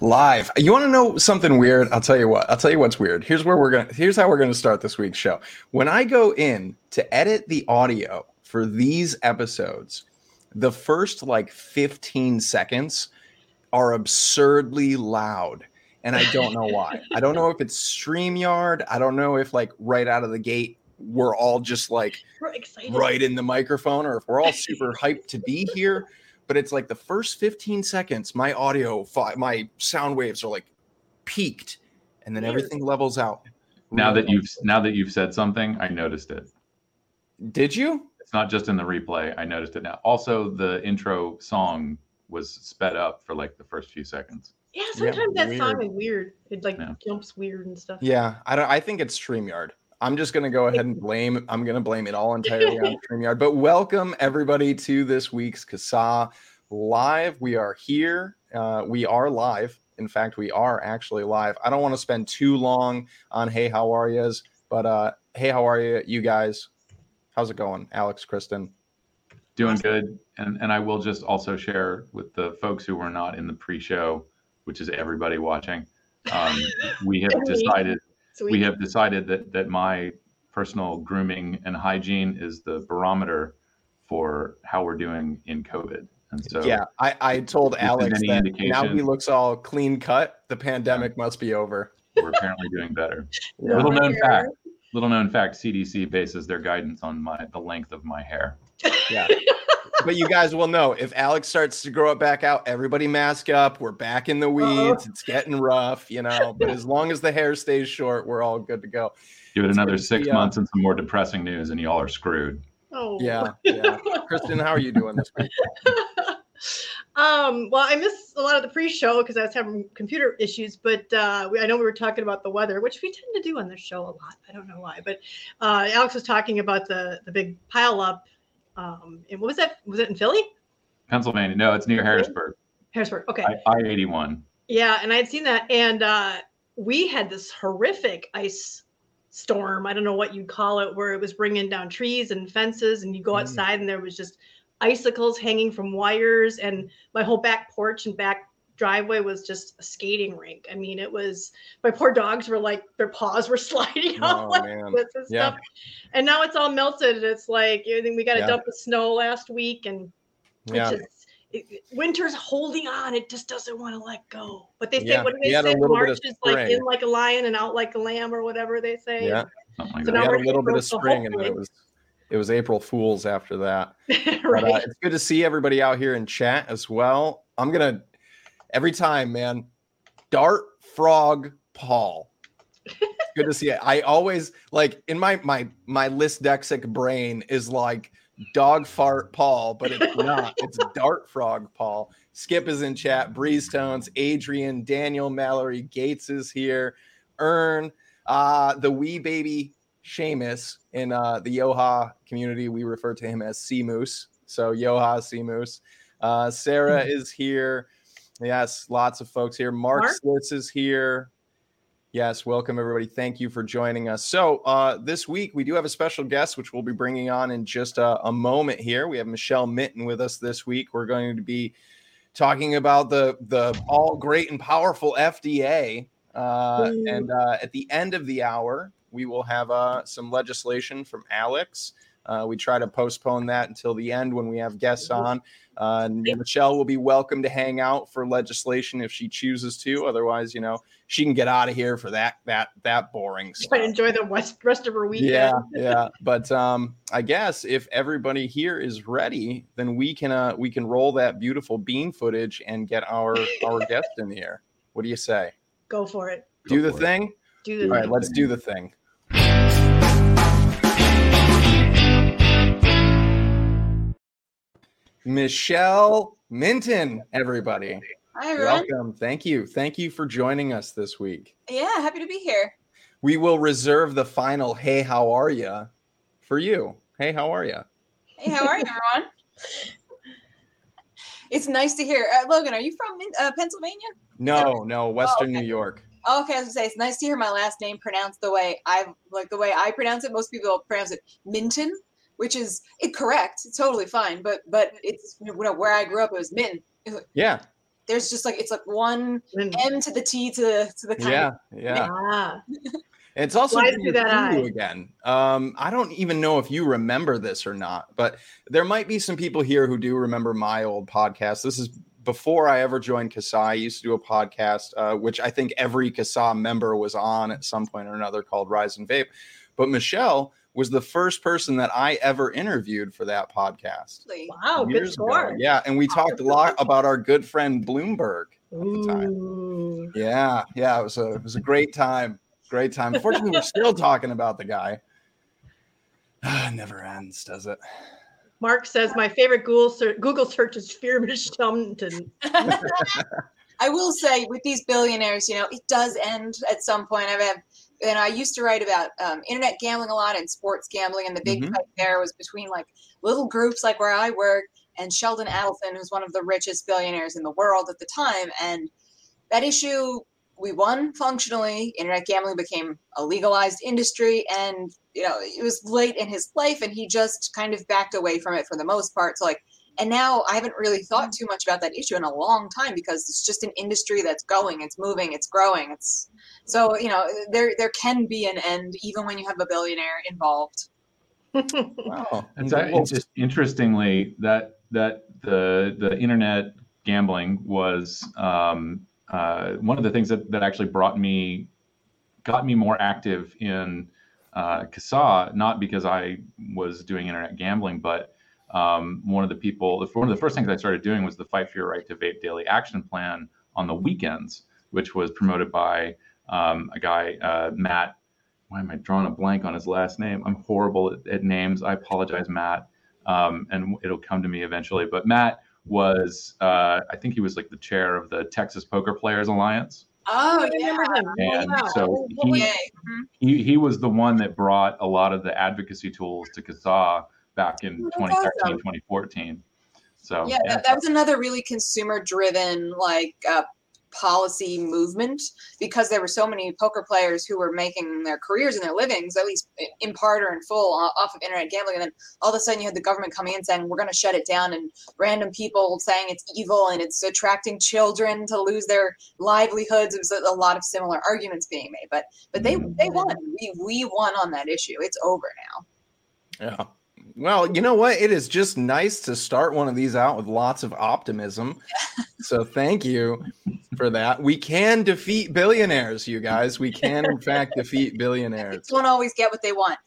Live. You want to know something weird? I'll tell you what. I'll tell you what's weird. Here's where we're gonna. Here's how we're gonna start this week's show. When I go in to edit the audio for these episodes, the first like 15 seconds are absurdly loud. And I don't know why. I don't know if it's StreamYard. I don't know if like right out of the gate we're all just like right in the microphone or if we're all super hyped to be here but it's like the first 15 seconds, my audio, my sound waves are like peaked, and then everything levels out. Now that you've now that you've said something, I noticed it. Did you? It's not just in the replay. I noticed it now. Also, the intro song was sped up for like the first few seconds. Yeah, sometimes yeah, that weird. song is weird. It like yeah. jumps weird and stuff. Yeah, I don't. I think it's Streamyard. I'm just going to go ahead and blame. I'm going to blame it all entirely on StreamYard. But welcome everybody to this week's CASAA live. We are here. Uh, we are live. In fact, we are actually live. I don't want to spend too long on Hey, how are yous? But uh, hey, how are you, you guys? How's it going, Alex, Kristen? Doing good. And and I will just also share with the folks who were not in the pre-show, which is everybody watching. Um, we have decided Sweet. we have decided that that my personal grooming and hygiene is the barometer for how we're doing in COVID. And so, yeah, I, I told Alex that now he looks all clean cut. The pandemic yeah. must be over. We're apparently doing better. Yeah. Little known fact. Little known fact. CDC bases their guidance on my the length of my hair. Yeah. but you guys will know if Alex starts to grow it back out, everybody mask up. We're back in the weeds. It's getting rough, you know. But as long as the hair stays short, we're all good to go. Give it another six be, uh, months and some more depressing news, and y'all are screwed. Oh yeah, yeah. Kristen, how are you doing this week? um, well, I missed a lot of the pre-show because I was having computer issues, but uh, we, I know we were talking about the weather, which we tend to do on this show a lot. I don't know why, but uh, Alex was talking about the the big pile up. Um, and what was that? Was it in Philly? Pennsylvania. No, it's near Harrisburg. Harrisburg. Okay. I eighty one. Yeah, and I had seen that, and uh, we had this horrific ice storm. I don't know what you'd call it, where it was bringing down trees and fences, and you go mm. outside mm. and there was just icicles hanging from wires, and my whole back porch and back driveway was just a skating rink. I mean, it was my poor dogs were like their paws were sliding off oh, like this and yeah. stuff. And now it's all melted. And It's like we got a yeah. dump of snow last week, and yeah. Just, it, winter's holding on. It just doesn't want to let go. But they say yeah. what do they say? March is like in like a lion and out like a lamb, or whatever they say. Yeah. Like so now we had a little bit of spring, and it was it was April Fools after that. right. But, uh, it's good to see everybody out here in chat as well. I'm gonna every time, man. Dart Frog Paul. good to see it. I always like in my my my Lisdexic brain is like dog fart Paul, but it's not. it's Dart Frog Paul. Skip is in chat. Breeze Tones, Adrian, Daniel, Mallory, Gates is here. Earn, uh, the wee baby Seamus in uh, the Yoha community. We refer to him as Sea Moose. So Yoha Sea Moose. Uh, Sarah mm-hmm. is here. Yes, lots of folks here. Mark, Mark? Is here. Yes, welcome everybody. Thank you for joining us. So uh, this week we do have a special guest, which we'll be bringing on in just a, a moment. Here we have Michelle Minton with us this week. We're going to be talking about the the all great and powerful FDA. Uh. And uh, at the end of the hour, we will have uh, some legislation from Alex. Uh, we try to postpone that until the end when we have guests mm-hmm. on. Uh, Michelle will be welcome to hang out for legislation if she chooses to. Otherwise, you know, she can get out of here for that that that boring stuff. enjoy the rest, rest of her weekend. Yeah, yeah. But um, I guess if everybody here is ready, then we can uh, we can roll that beautiful bean footage and get our our guest in the air. What do you say? Go for it. Do Go the thing. It. Do the All right, let's do the thing. Michelle Minton, everybody. Hi, everyone. Welcome. Thank you. Thank you for joining us this week. Yeah, happy to be here. We will reserve the final "Hey, how are you?" for you. Hey, how are you? Hey, how are you, everyone? it's nice to hear. Uh, Logan, are you from uh, Pennsylvania? No, no, Western oh, okay. New York. Oh, okay, I was gonna say it's nice to hear my last name pronounced the way I like the way I pronounce it. Most people pronounce it Minton, which is it correct. It's totally fine, but but it's you know where I grew up it was Minton. Yeah. there's just like it's like one M to the T to the to the kind yeah, yeah. yeah. It's also that again. Um, I don't even know if you remember this or not, but there might be some people here who do remember my old podcast. This is before I ever joined CASAA. I used to do a podcast, uh, which I think every CASAA member was on at some point or another called Rise and Vape. But Michelle was the first person that I ever interviewed for that podcast. Wow, good score. Ago. Yeah, and we talked a lot about our good friend Bloomberg at the time. Yeah, yeah, it was a it was a great time. Great time. Unfortunately, we're still talking about the guy. it never ends, does it? Mark says my favorite Google search, Google search is Fearmish I will say with these billionaires, you know, it does end at some point. I've had, and I used to write about um, internet gambling a lot and sports gambling, and the big mm-hmm. fight there was between like little groups like where I work and Sheldon Adelson, who's one of the richest billionaires in the world at the time, and that issue we won functionally. Internet gambling became a legalized industry, and you know it was late in his life, and he just kind of backed away from it for the most part. So like, and now I haven't really thought too much about that issue in a long time because it's just an industry that's going, it's moving, it's growing. It's so you know there there can be an end even when you have a billionaire involved. wow, it's, it's just interestingly that that the the internet gambling was um, uh, one of the things that, that actually brought me, got me more active in uh, CASAA, not because I was doing internet gambling, but um, one of the people, one of the first things I started doing was the Fight for Your Right to Vape Daily Action Plan on the weekends, which was promoted by um, a guy, uh, Matt. Why am I drawing a blank on his last name? I'm horrible at, at names. I apologize, Matt. Um, and it'll come to me eventually. But Matt was uh, I think he was like the chair of the Texas Poker Players Alliance. Oh, yeah. And so he, mm-hmm. he, he was the one that brought a lot of the advocacy tools to CASAA back in 2013, awesome. 2014. So yeah, yeah. That, that, was another really consumer driven like uh, policy movement because there were so many poker players who were making their careers and their livings, at least in part or in full, off of internet gambling. And then all of a sudden you had the government coming in saying, we're going to shut it down, and random people saying it's evil and it's attracting children to lose their livelihoods. It was a lot of similar arguments being made. But but they, they won. We, we won on that issue. It's over now. Yeah. Well, you know what? It is just nice to start one of these out with lots of optimism. so thank you for that. We can defeat billionaires, you guys. We can, in fact, defeat billionaires. Don't always get what they want.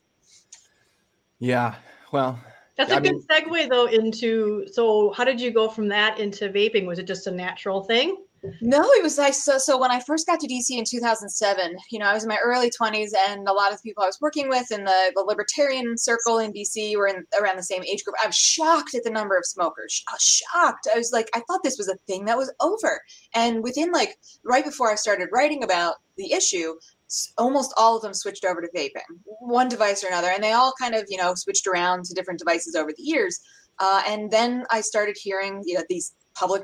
Yeah. Well, that's a good segue though into so how did you go from that into vaping? Was it just a natural thing? No, it was like so. So when I first got to DC in 2007, you know, I was in my early 20s, and a lot of the people I was working with in the, the libertarian circle in DC were in around the same age group. I was shocked at the number of smokers. I was shocked. I was like, I thought this was a thing that was over. And within like right before I started writing about the issue, almost all of them switched over to vaping, one device or another, and they all kind of you know switched around to different devices over the years. Uh, and then I started hearing you know these public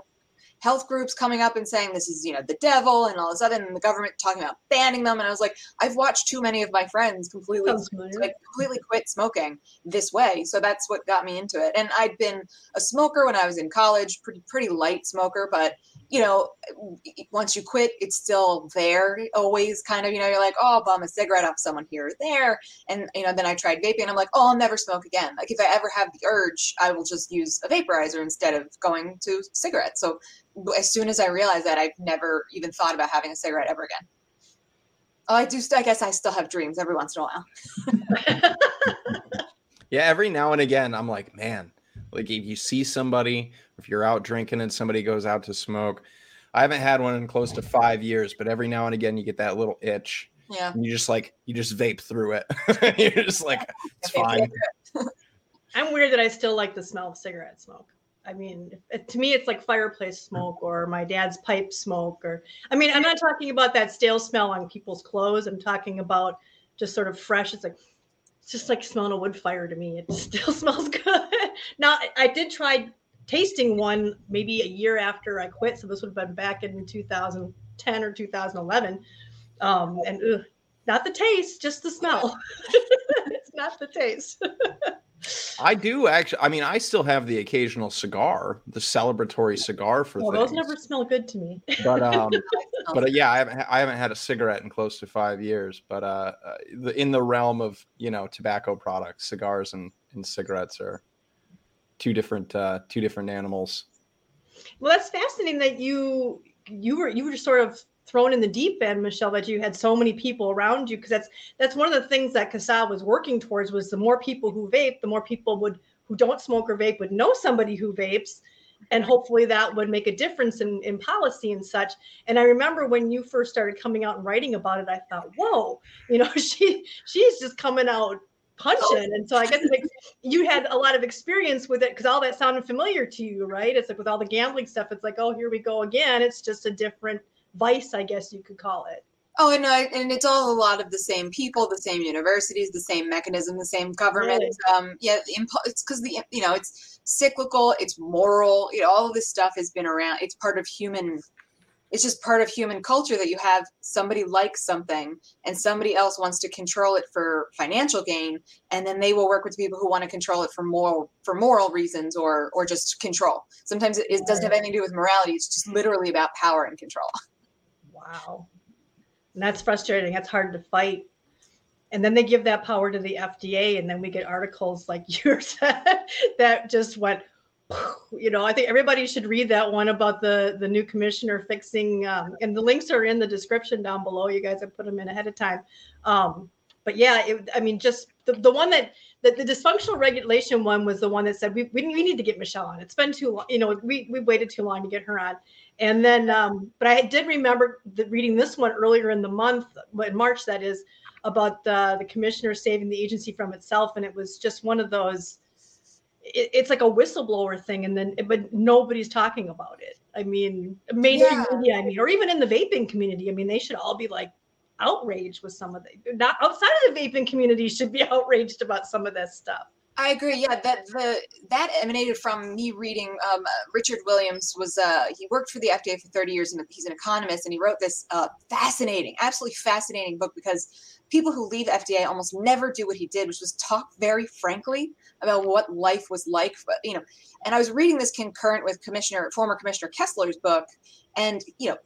health groups coming up and saying this is you know the devil and all this other and the government talking about banning them and i was like i've watched too many of my friends completely like completely quit smoking this way so that's what got me into it and i'd been a smoker when i was in college pretty pretty light smoker but you know, once you quit, it's still there always kind of, you know, you're like, oh, I'll bum a cigarette off someone here or there. And, you know, then I tried vaping and I'm like, oh, I'll never smoke again. Like if I ever have the urge, I will just use a vaporizer instead of going to cigarettes. So as soon as I realized that, I've never even thought about having a cigarette ever again. Oh, I do. I guess I still have dreams every once in a while. yeah, every now and again, I'm like, man, like if you see somebody, if you're out drinking and somebody goes out to smoke, I haven't had one in close to five years, but every now and again you get that little itch. Yeah. And you just like you just vape through it. you're just like it's fine. I'm weird that I still like the smell of cigarette smoke. I mean, to me, it's like fireplace smoke or my dad's pipe smoke. Or, I mean, I'm not talking about that stale smell on people's clothes. I'm talking about just sort of fresh. It's like, it's just like smelling a wood fire to me. It still smells good. now, I did try tasting one maybe a year after I quit. So this would have been back in 2010 or 2011. Um, and ugh, not the taste, just the smell. it's not the taste. I do actually. I mean, I still have the occasional cigar, the celebratory cigar for well, things. Those never smell good to me. But um, but uh, yeah, I haven't I haven't had a cigarette in close to five years. But uh, uh, the, in the realm of you know tobacco products, cigars and, and cigarettes are two different uh, two different animals. Well, that's fascinating that you you were you were just sort of thrown in the deep end, Michelle, that you had so many people around you because that's that's one of the things that CASAA was working towards was the more people who vape, the more people would who don't smoke or vape would know somebody who vapes and hopefully that would make a difference in, in policy and such. And i remember when you first started coming out and writing about it i thought whoa you know she she's just coming out punching. And so i guess makes, you had a lot of experience with it because all that sounded familiar to you right? It's like with all the gambling stuff it's like oh here we go again. It's just a different vice i guess you could call it Oh, and I, and it's all a lot of the same people, the same universities, the same mechanism, the same government. Really? Um, yeah, it's because the you know it's cyclical, it's moral. You know, all of this stuff has been around. It's part of human. It's just part of human culture that you have somebody likes something and somebody else wants to control it for financial gain, and then they will work with people who want to control it for moral for moral reasons or or just control. Sometimes it, it doesn't have anything to do with morality. It's just literally about power and control. Wow and that's frustrating. That's hard to fight. And then they give that power to the FDA, and then we get articles like yours that just went. You know, I think everybody should read that one about the the new commissioner fixing, um, and the links are in the description down below. You guys have put them in ahead of time. Um, but yeah, it, I mean, just the, the one that the, the dysfunctional regulation one was the one that said we, we, we need to get Michelle on. It's been too long, you know, we we waited too long to get her on. And then, um, but I did remember the, reading this one earlier in the month, in March, that is, about the, the commissioner saving the agency from itself. And it was just one of those, it, it's like a whistleblower thing. And then, but nobody's talking about it. I mean, mainstream yeah. media, I mean, or even in the vaping community, I mean, they should all be like outraged with some of the, not outside of the vaping community should be outraged about some of this stuff. I agree. Yeah, that the that emanated from me reading. Um, Richard Williams was uh, he worked for the FDA for 30 years, and he's an economist, and he wrote this uh, fascinating, absolutely fascinating book because people who leave FDA almost never do what he did, which was talk very frankly about what life was like. But, You know, and I was reading this concurrent with Commissioner, former Commissioner Kessler's book, and you know,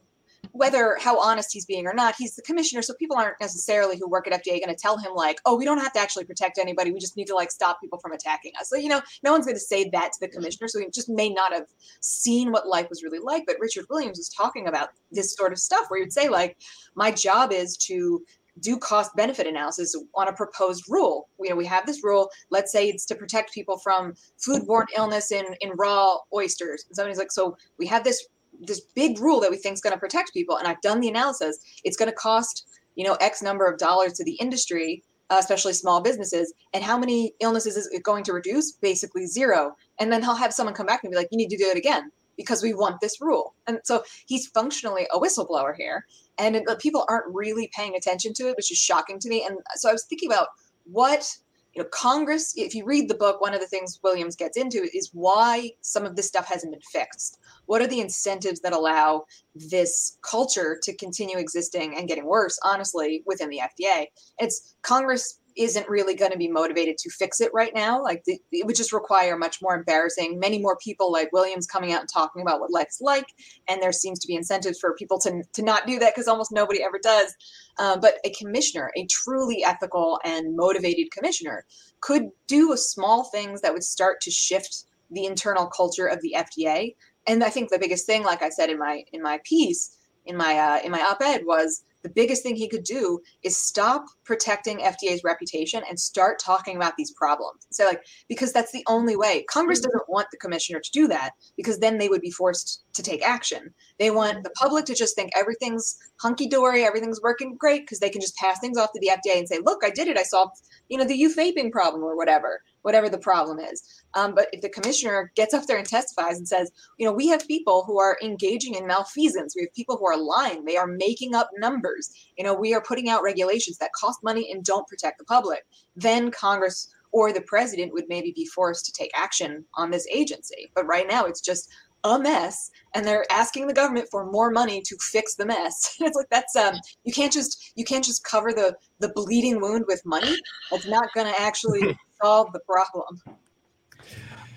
whether how honest he's being or not, he's the commissioner. So people aren't necessarily who work at FDA going to tell him like, oh, we don't have to actually protect anybody. We just need to like stop people from attacking us. So, you know, no one's going to say that to the commissioner. So he just may not have seen what life was really like. But Richard Williams was talking about this sort of stuff where he would say like, my job is to do cost benefit analysis on a proposed rule. You know, we have this rule. Let's say it's to protect people from foodborne illness in in raw oysters. And somebody's like, so we have this this big rule that we think is going to protect people and i've done the analysis it's going to cost you know x number of dollars to the industry uh, especially small businesses and how many illnesses is it going to reduce? Basically zero. And then he'll have someone come back and be like you need to do it again because we want this rule. And so he's functionally a whistleblower here and it, people aren't really paying attention to it which is shocking to me. And so i was thinking about what you know congress if you read the book one of the things williams gets into is why some of this stuff hasn't been fixed. What are the incentives that allow this culture to continue existing and getting worse honestly within the fda it's congress isn't really going to be motivated to fix it right now. Like the, it would just require much more embarrassing, many more people like Williams coming out and talking about what life's like. And there seems to be incentives for people to, to not do that because almost nobody ever does. Um, but a commissioner, a truly ethical and motivated commissioner, could do small things that would start to shift the internal culture of the FDA. And I think the biggest thing, like I said in my in my piece, in my uh, in my op-ed, was the biggest thing he could do is stop protecting FDA's reputation and start talking about these problems. So, like, because that's the only way. Congress mm-hmm. doesn't want the commissioner to do that because then they would be forced to take action. They want the public to just think everything's hunky dory, everything's working great because they can just pass things off to the FDA and say, "Look, I did it. I solved, you know, the youth vaping problem or whatever." whatever the problem is. Um, but if the commissioner gets up there and testifies and says, you know, we have people who are engaging in malfeasance, we have people who are lying, they are making up numbers, you know, we are putting out regulations that cost money and don't protect the public, then Congress or the president would maybe be forced to take action on this agency. But right now, it's just a mess and they're asking the government for more money to fix the mess. It's like that's um you can't just you can't just cover the the bleeding wound with money. That's not going to actually solve the problem.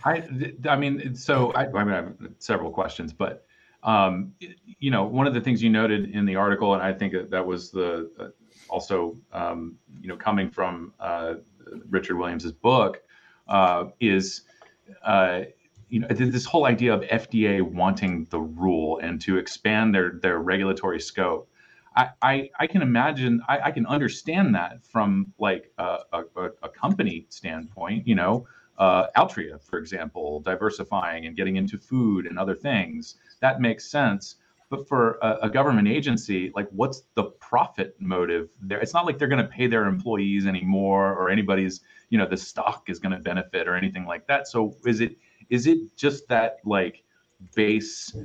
I i mean so i, I mean i have several questions but um you know one of the things you noted in the article and i think that, that was the uh, also um you know coming from uh richard williams's book uh is uh you know this whole idea of FDA wanting the rule and to expand their their regulatory scope. I, I, I can imagine I, I, can understand that from like a, a, a company standpoint, you know, uh, Altria, for example, diversifying and getting into food and other things. That makes sense. But for a, a government agency, like what's the profit motive there? It's not like they're going to pay their employees anymore or anybody's, you know, the stock is going to benefit or anything like that. So is it is it just that like base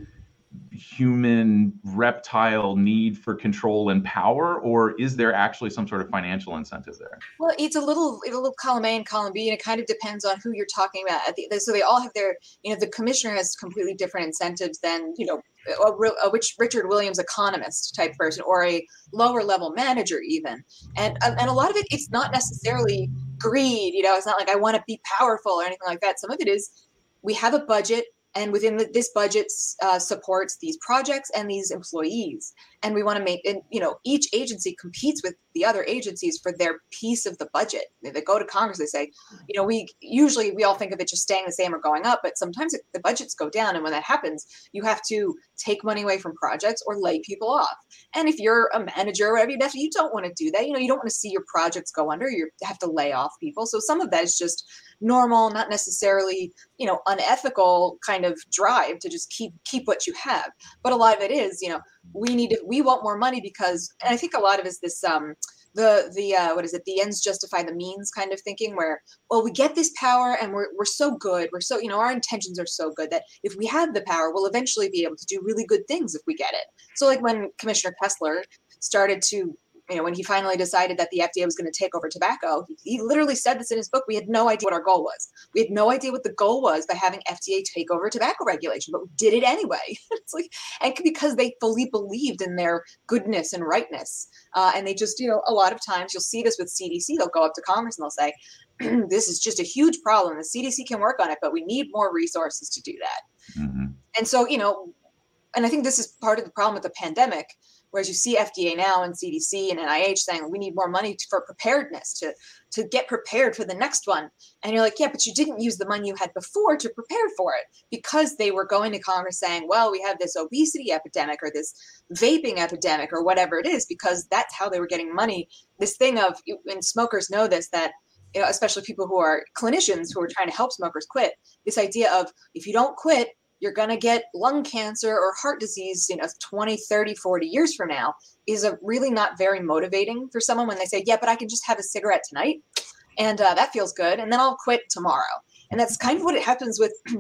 human reptile need for control and power or is there actually some sort of financial incentive there? Well it's a little it's a little column a and column b and it kind of depends on who you're talking about. So they all have their you know the commissioner has completely different incentives than you know a, a richard williams economist type person or a lower level manager even. And and a lot of it it's not necessarily greed you know it's not like i want to be powerful or anything like that. Some of it is we have a budget and within the, this budget uh, supports these projects and these employees. And we want to make and you know each agency competes with the other agencies for their piece of the budget. They go to congress they say you know we usually we all think of it just staying the same or going up but sometimes it, the budgets go down and when that happens you have to take money away from projects or lay people off. And if you're a manager or whatever you don't want to do that. You know you don't want to see your projects go under you have to lay off people. So some of that is just normal not necessarily you know unethical kind of drive to just keep keep what you have. But a lot of it is you know we need to, we want more money because and i think a lot of it is this um the the uh, what is it? The ends justify the means kind of thinking where well we get this power and we're, we're so good. We're so you know our intentions are so good that if we have the power we'll eventually be able to do really good things if we get it. So like when commissioner kessler started to you know, when he finally decided that the FDA was going to take over tobacco, he, he, literally said this in his book. We had no idea what our goal was. We had no idea what the goal was by having FDA take over tobacco regulation, but we did it anyway. it's like, and because they fully believed in their goodness and rightness, uh, and they just, you know, a lot of times you'll see this with CDC. They'll go up to Congress and they'll say, "This is just a huge problem. The CDC can work on it, but we need more resources to do that." Mm-hmm. And so, you know, and I think this is part of the problem with the pandemic Whereas you see FDA now and CDC and NIH saying we need more money to, for preparedness to to get prepared for the next one. And you're like, yeah, but you didn't use the money you had before to prepare for it because they were going to Congress saying, well, we have this obesity epidemic or this vaping epidemic or whatever it is because that's how they were getting money. This thing of and smokers know this that you know, especially people who are clinicians who are trying to help smokers quit. This idea of if you don't quit, you're going to get lung cancer or heart disease, you know, 20, 30, 40 years from now is a really not very motivating for someone when they say, yeah, but I can just have a cigarette tonight and uh, that feels good. And then I'll quit tomorrow. And that's kind of what it happens with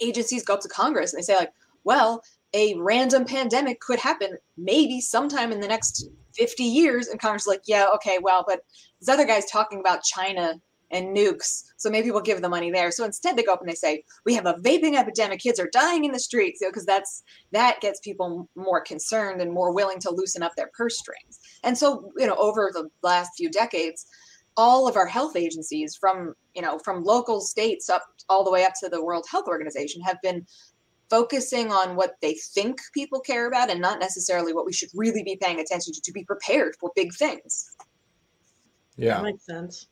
agencies go up to Congress and they say like, well, a random pandemic could happen maybe sometime in the next 50 years. And Congress is like, yeah, okay, well, but this other guy's talking about China and nukes. So maybe we'll give the money there. So instead, they go up and they say, "We have a vaping epidemic. Kids are dying in the streets," because you know, because that's that gets people more concerned and more willing to loosen up their purse strings. And so, you know, over the last few decades, all of our health agencies, from you know, from local states up all the way up to the World Health Organization, have been focusing on what they think people care about and not necessarily what we should really be paying attention to to be prepared for big things. Yeah, that makes sense.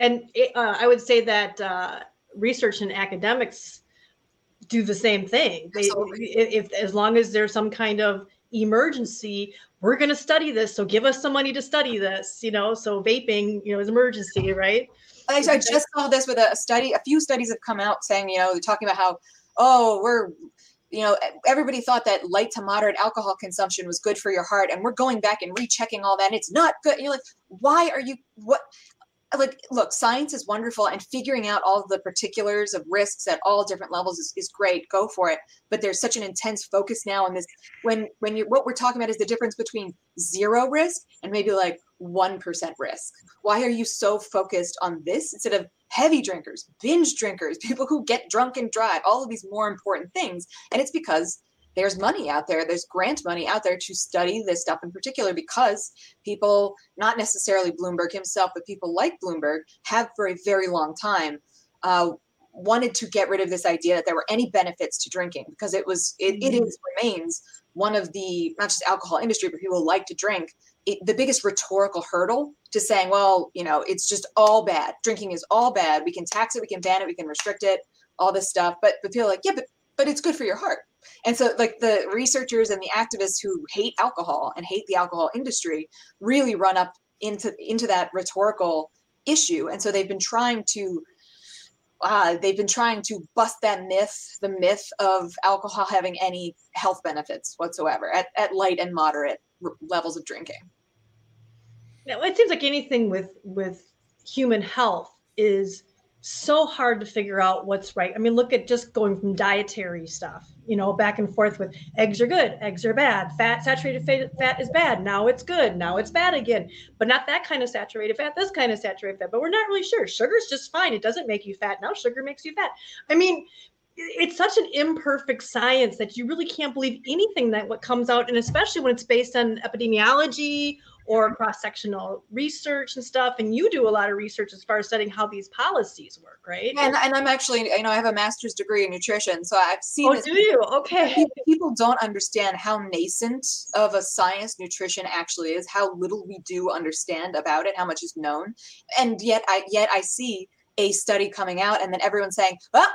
And it, uh, I would say that uh, research and academics do the same thing. They, if, as long as there's some kind of emergency, we're going to study this. So give us some money to study this. You know, so vaping, you know, is emergency, right? I, I just saw this with a study. A few studies have come out saying, you know, talking about how, oh, we're you know, everybody thought that light to moderate alcohol consumption was good for your heart, and we're going back and rechecking all that. And it's not good. And you're like, why are you what? Like look science is wonderful and figuring out all the particulars of risks at all different levels is, is great go for it. But there's such an intense focus now on this when when you what we're talking about is the difference between zero risk and maybe like 1% risk. Why are you so focused on this instead of heavy drinkers binge drinkers people who get drunk and drive all of these more important things? And it's because there's money out there there's grant money out there to study this stuff in particular because people not necessarily bloomberg himself but people like bloomberg have for a very long time uh, wanted to get rid of this idea that there were any benefits to drinking because it was it, it mm-hmm. is remains one of the not just alcohol industry but people like to drink. It, the biggest rhetorical hurdle to saying well you know it's just all bad. Drinking is all bad. We can tax it we can ban it we can restrict it all this stuff. But but people are like yeah but but it's good for your heart and so, like the researchers and the activists who hate alcohol and hate the alcohol industry really run up into into that rhetorical issue. And so they've been trying to uh, they've been trying to bust that myth, the myth of alcohol having any health benefits whatsoever at, at light and moderate r- levels of drinking. Now, it seems like anything with with human health is so hard to figure out what's right. I mean, look at just going from dietary stuff, you know, back and forth with eggs are good, eggs are bad, fat, saturated fat fat is bad. Now it's good, now it's bad again, but not that kind of saturated fat, this kind of saturated fat. But we're not really sure. Sugar's just fine. It doesn't make you fat. Now sugar makes you fat. I mean, it's such an imperfect science that you really can't believe anything that what comes out and especially when it's based on epidemiology or cross-sectional research and stuff and you do a lot of research as far as studying how these policies work right? And, and i'm actually you know i have a master's degree in nutrition so i've seen oh this. do you? okay. people don't understand how nascent of a science nutrition actually is how little we do understand about it how much is known. And yet i yet i see a study coming out and then everyone's saying well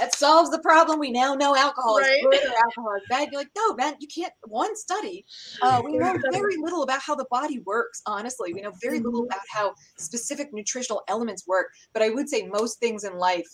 that solves the problem. We now know alcohol right. is good or alcohol is bad. You're like, no, man, you can't. One study, uh, we know very little about how the body works. Honestly, we know very little mm-hmm. about how specific nutritional elements work. But I would say most things in life,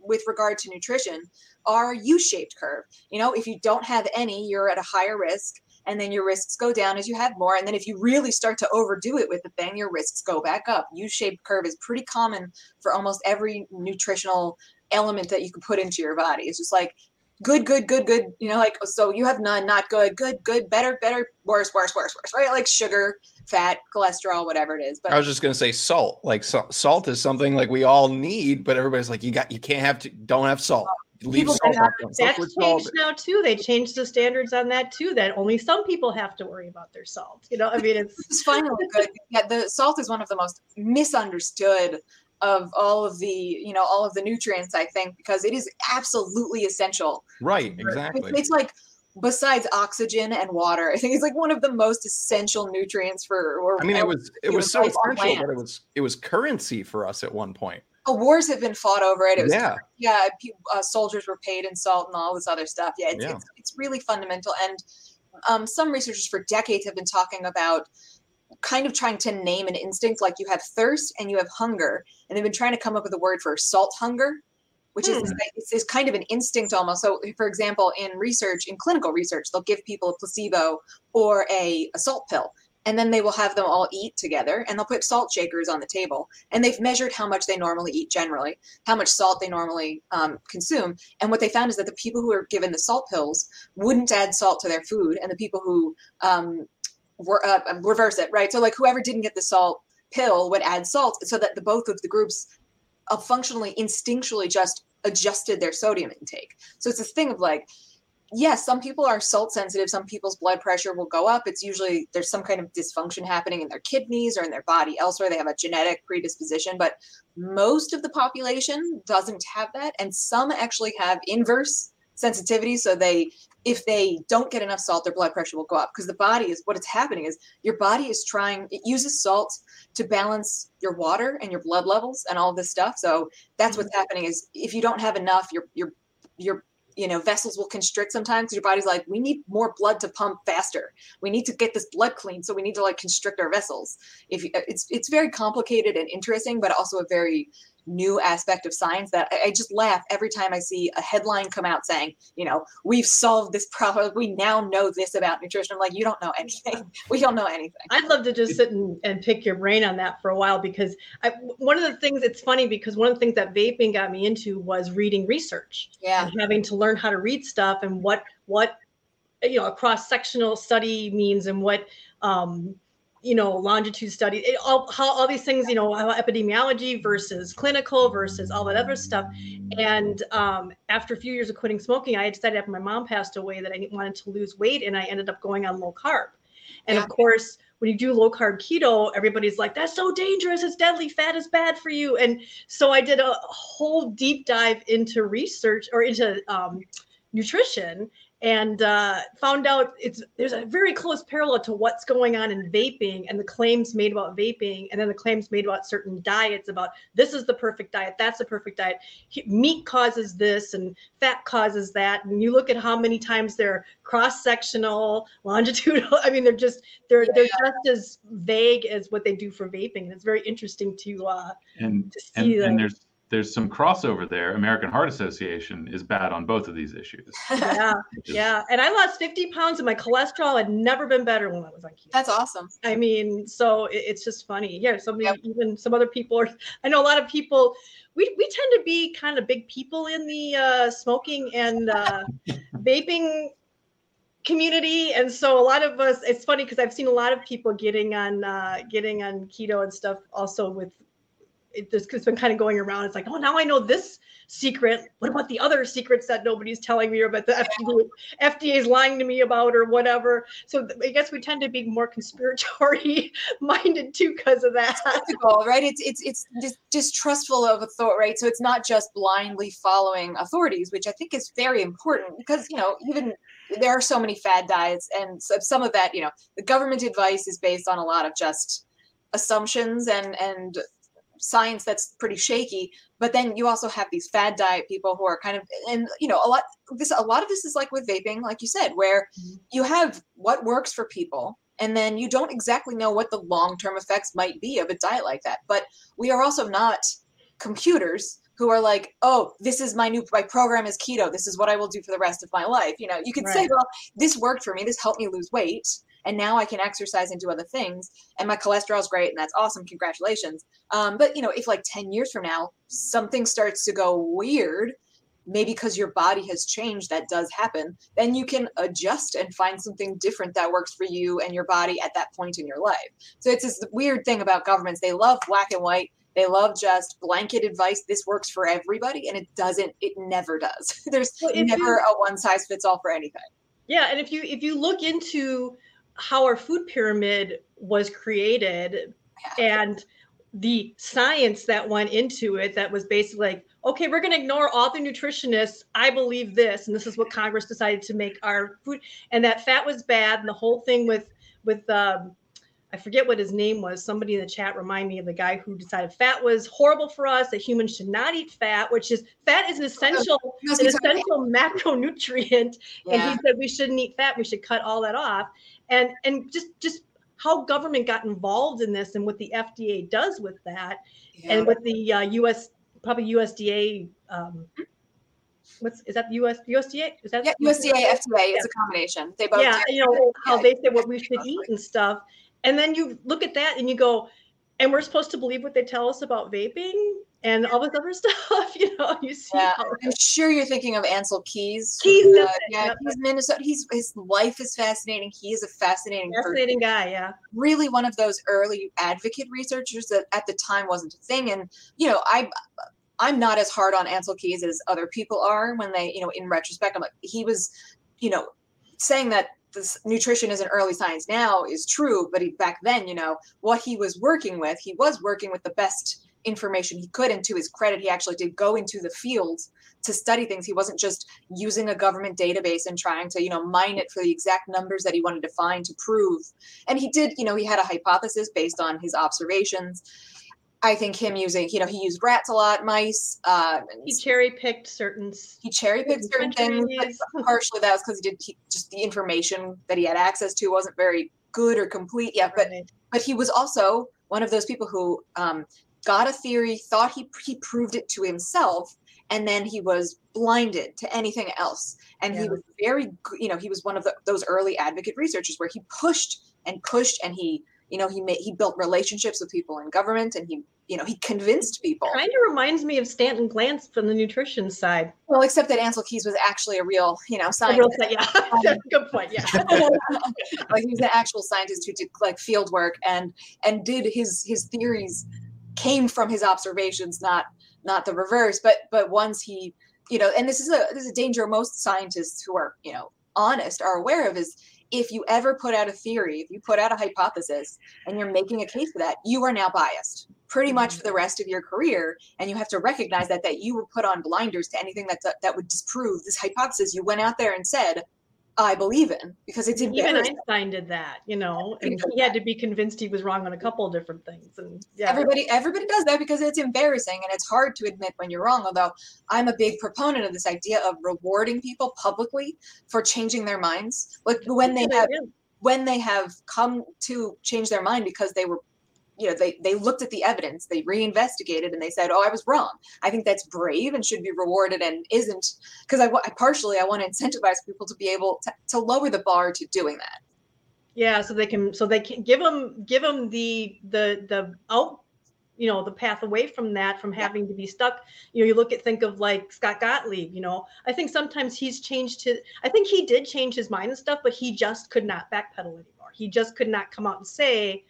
with regard to nutrition, are U-shaped curve. You know, if you don't have any, you're at a higher risk and then your risks go down as you have more. And then if you really start to overdo it with the thing, your risks go back up. U-shaped curve is pretty common for almost every nutritional element that you can put into your body. It's just like good, good, good, good. You know, like so you have none, not good, good, good, better, better, worse, worse, worse, worse. Right? Like sugar, fat, cholesterol, whatever it is. But I was just gonna say salt. Like so, salt is something like we all need, but everybody's like, you got, you can't have to, don't have salt. Leave salt have, that's changed now too. They changed the standards on that too. That only some people have to worry about their salt. You know, I mean, it's, it's finally good. Uh, yeah, the salt is one of the most misunderstood of all of the you know all of the nutrients i think because it is absolutely essential. Right exactly. it's, it's, like besides oxygen and water i think it's like one of the most essential nutrients for or, i mean it was it was so essential but it was it was currency for us at one point. Oh, wars have been fought over it, it was, yeah. yeah uh, soldiers were paid in salt and all this other stuff. Yeah it's, yeah. it's, it's really fundamental. And um, some researchers for decades have been talking about kind of trying to name an instinct like you have thirst and you have hunger and they've been trying to come up with a word for salt hunger which hmm. is it's kind of an instinct almost so for example in research in clinical research they'll give people a placebo or a, a salt pill and then they will have them all eat together and they'll put salt shakers on the table and they've measured how much they normally eat generally how much salt they normally um, consume and what they found is that the people who are given the salt pills wouldn't add salt to their food and the people who um, uh, reverse it, right? So like whoever didn't get the salt pill would add salt so that the both of the groups uh, functionally instinctually just adjusted their sodium intake. So it's a thing of like, yes, some people are salt sensitive. Some people's blood pressure will go up. It's usually there's some kind of dysfunction happening in their kidneys or in their body elsewhere. They have a genetic predisposition, but most of the population doesn't have that. And some actually have inverse sensitivity. So they if they don't get enough salt, their blood pressure will go up because the body is what is happening is your body is trying, it uses salt to balance your water and your blood levels and all this stuff. So that's what's mm-hmm. happening is if you don't have enough, your, your, your, you know, vessels will constrict sometimes. Your body's like, we need more blood to pump faster. We need to get this blood clean. So we need to like constrict our vessels. If you, it's, it's very complicated and interesting, but also a very new aspect of science that I, I, just laugh every time I see a headline come out saying, you know, we've solved this problem. We now know this about nutrition. I'm like, you don't know anything. We don't know anything. I'd love to just sit and, and pick your brain on that for a while because I, one of the things it's funny because one of the things that vaping got me into was reading research. Yeah. having to learn how to read stuff and what what you know a cross sectional study means and what um, you know longitude study it, all how all these things you know epidemiology versus clinical versus all that other stuff. And um, after a few years of quitting smoking i decided after my mom passed away that i wanted to lose weight and i ended up going on low carb. And yeah. of course when you do low carb keto everybody's like that's so dangerous. It's deadly fat is bad for you. And so i did a whole deep dive into research or into um, nutrition and uh, found out it's there's a very close parallel to what's going on in vaping and the claims made about vaping and then the claims made about certain diets about this is the perfect diet that's the perfect diet. Meat causes this and fat causes that. And you look at how many times they're cross-sectional longitudinal i mean they're just they're they're just as vague as what they do for vaping. And it's very interesting to uh and to see and, and there's there's some crossover there. American Heart Association is bad on both of these issues. Yeah, is, yeah. And I lost 50 pounds, and my cholesterol had never been better when I was on keto. That's awesome. I mean, so it, it's just funny. Yeah, somebody, yep. even some other people are. I know a lot of people. We we tend to be kind of big people in the uh, smoking and uh, vaping community and so a lot of us it's funny because i've seen a lot of people getting on uh getting on keto and stuff also with it, it's been kind of going around. It's like, oh, now I know this secret. What about the other secrets that nobody's telling me or about the FDA, FDA is lying to me about or whatever? So I guess we tend to be more conspiratory minded too because of that. Typical, right? It's it's it's distrustful of authority, right? So it's not just blindly following authorities, which I think is very important because you know even there are so many fad diets and some of that you know the government advice is based on a lot of just assumptions and and science that's pretty shaky but then you also have these fad diet people who are kind of and you know a lot this a lot of this is like with vaping like you said where mm-hmm. you have what works for people and then you don't exactly know what the long-term effects might be of a diet like that. But we are also not computers who are like oh this is my new my program is keto. This is what i will do for the rest of my life. You know you can right. say well this worked for me. This helped me lose weight and now I can exercise and do other things, and my cholesterol is great, and that's awesome. Congratulations. Um, but you know, if like ten years from now something starts to go weird, maybe because your body has changed, that does happen. Then you can adjust and find something different that works for you and your body at that point in your life. So it's this weird thing about governments; they love black and white. They love just blanket advice. This works for everybody, and it doesn't. It never does. There's well, never you, a one size fits all for anything. Yeah, and if you if you look into how our food pyramid was created and the science that went into it that was basically like okay we're going to ignore all the nutritionists. I believe this and this is what congress decided to make our food and that fat was bad and the whole thing with with um, i forget what his name was. Somebody in the chat remind me of the guy who decided fat was horrible for us that humans should not eat fat which is fat is an essential an essential macronutrient. Yeah. and he said we shouldn't eat fat we should cut all that off and and just just how government got involved in this and what the FDA does with that, yeah. and with the uh, U.S. probably USDA. Um, what's is that the US USDA? Is that yeah, USDA FDA? FDA? It's a combination. They both yeah, you know how they say what we should eat and stuff, and then you look at that and you go, and we're supposed to believe what they tell us about vaping and all this other stuff. You know, you see. Yeah, I'm sure you're thinking of Ancel Keys. Keys, uh, yeah, yep. he's Minnesota. He's his life is fascinating. He is a fascinating, fascinating person. guy. Yeah, really one of those early advocate researchers that at the time wasn't a thing. And you know, I. I'm not as hard on Ancel Keys as other people are when they, you know, in retrospect, I'm like, he was, you know, saying that this nutrition is an early science now is true, but he, back then, you know, what he was working with, he was working with the best information he could. And to his credit, he actually did go into the fields to study things. He wasn't just using a government database and trying to, you know, mine it for the exact numbers that he wanted to find to prove. And he did, you know, he had a hypothesis based on his observations. I think him using, you know, he used rats a lot, mice. Uh, he cherry picked certain. He cherry picked certain things. partially that was because he did he, just the information that he had access to wasn't very good or complete yet. But right. but he was also one of those people who um, got a theory, thought he he proved it to himself, and then he was blinded to anything else. And yeah. he was very, you know, he was one of the, those early advocate researchers where he pushed and pushed, and he, you know, he made he built relationships with people in government, and he you know, he convinced people. Kind of reminds me of Stanton Glantz from the nutrition side. Well, except that Ancel Keys was actually a real, you know, scientist. Real, yeah, um, good point. Yeah, like he was an actual scientist who did like field work and and did his his theories came from his observations, not not the reverse. But but once he, you know, and this is a this is a danger most scientists who are you know honest are aware of is if you ever put out a theory, if you put out a hypothesis and you're making a case for that, you are now biased pretty much for the mm-hmm. rest of your career. And you have to recognize that that you were put on blinders to anything that that would disprove this hypothesis you went out there and said, I believe in because it's even Einstein did that, you know, and he had to be convinced he was wrong on a couple of different things. And yeah, everybody everybody does that because it's embarrassing and it's hard to admit when you're wrong. Although I'm a big proponent of this idea of rewarding people publicly for changing their minds, like when they have when they have come to change their mind because they were you know they they looked at the evidence they reinvestigated and they said oh i was wrong. I think that's brave and should be rewarded and isn't because I, I partially i want to incentivize people to be able to, to lower the bar to doing that. Yeah so they can so they can give them give them the the the out you know the path away from that from having to be stuck. You know you look at think of like scott gottlieb you know? I think sometimes he's changed his i think he did change his mind and stuff but he just could not backpedal anymore. He just could not come out and say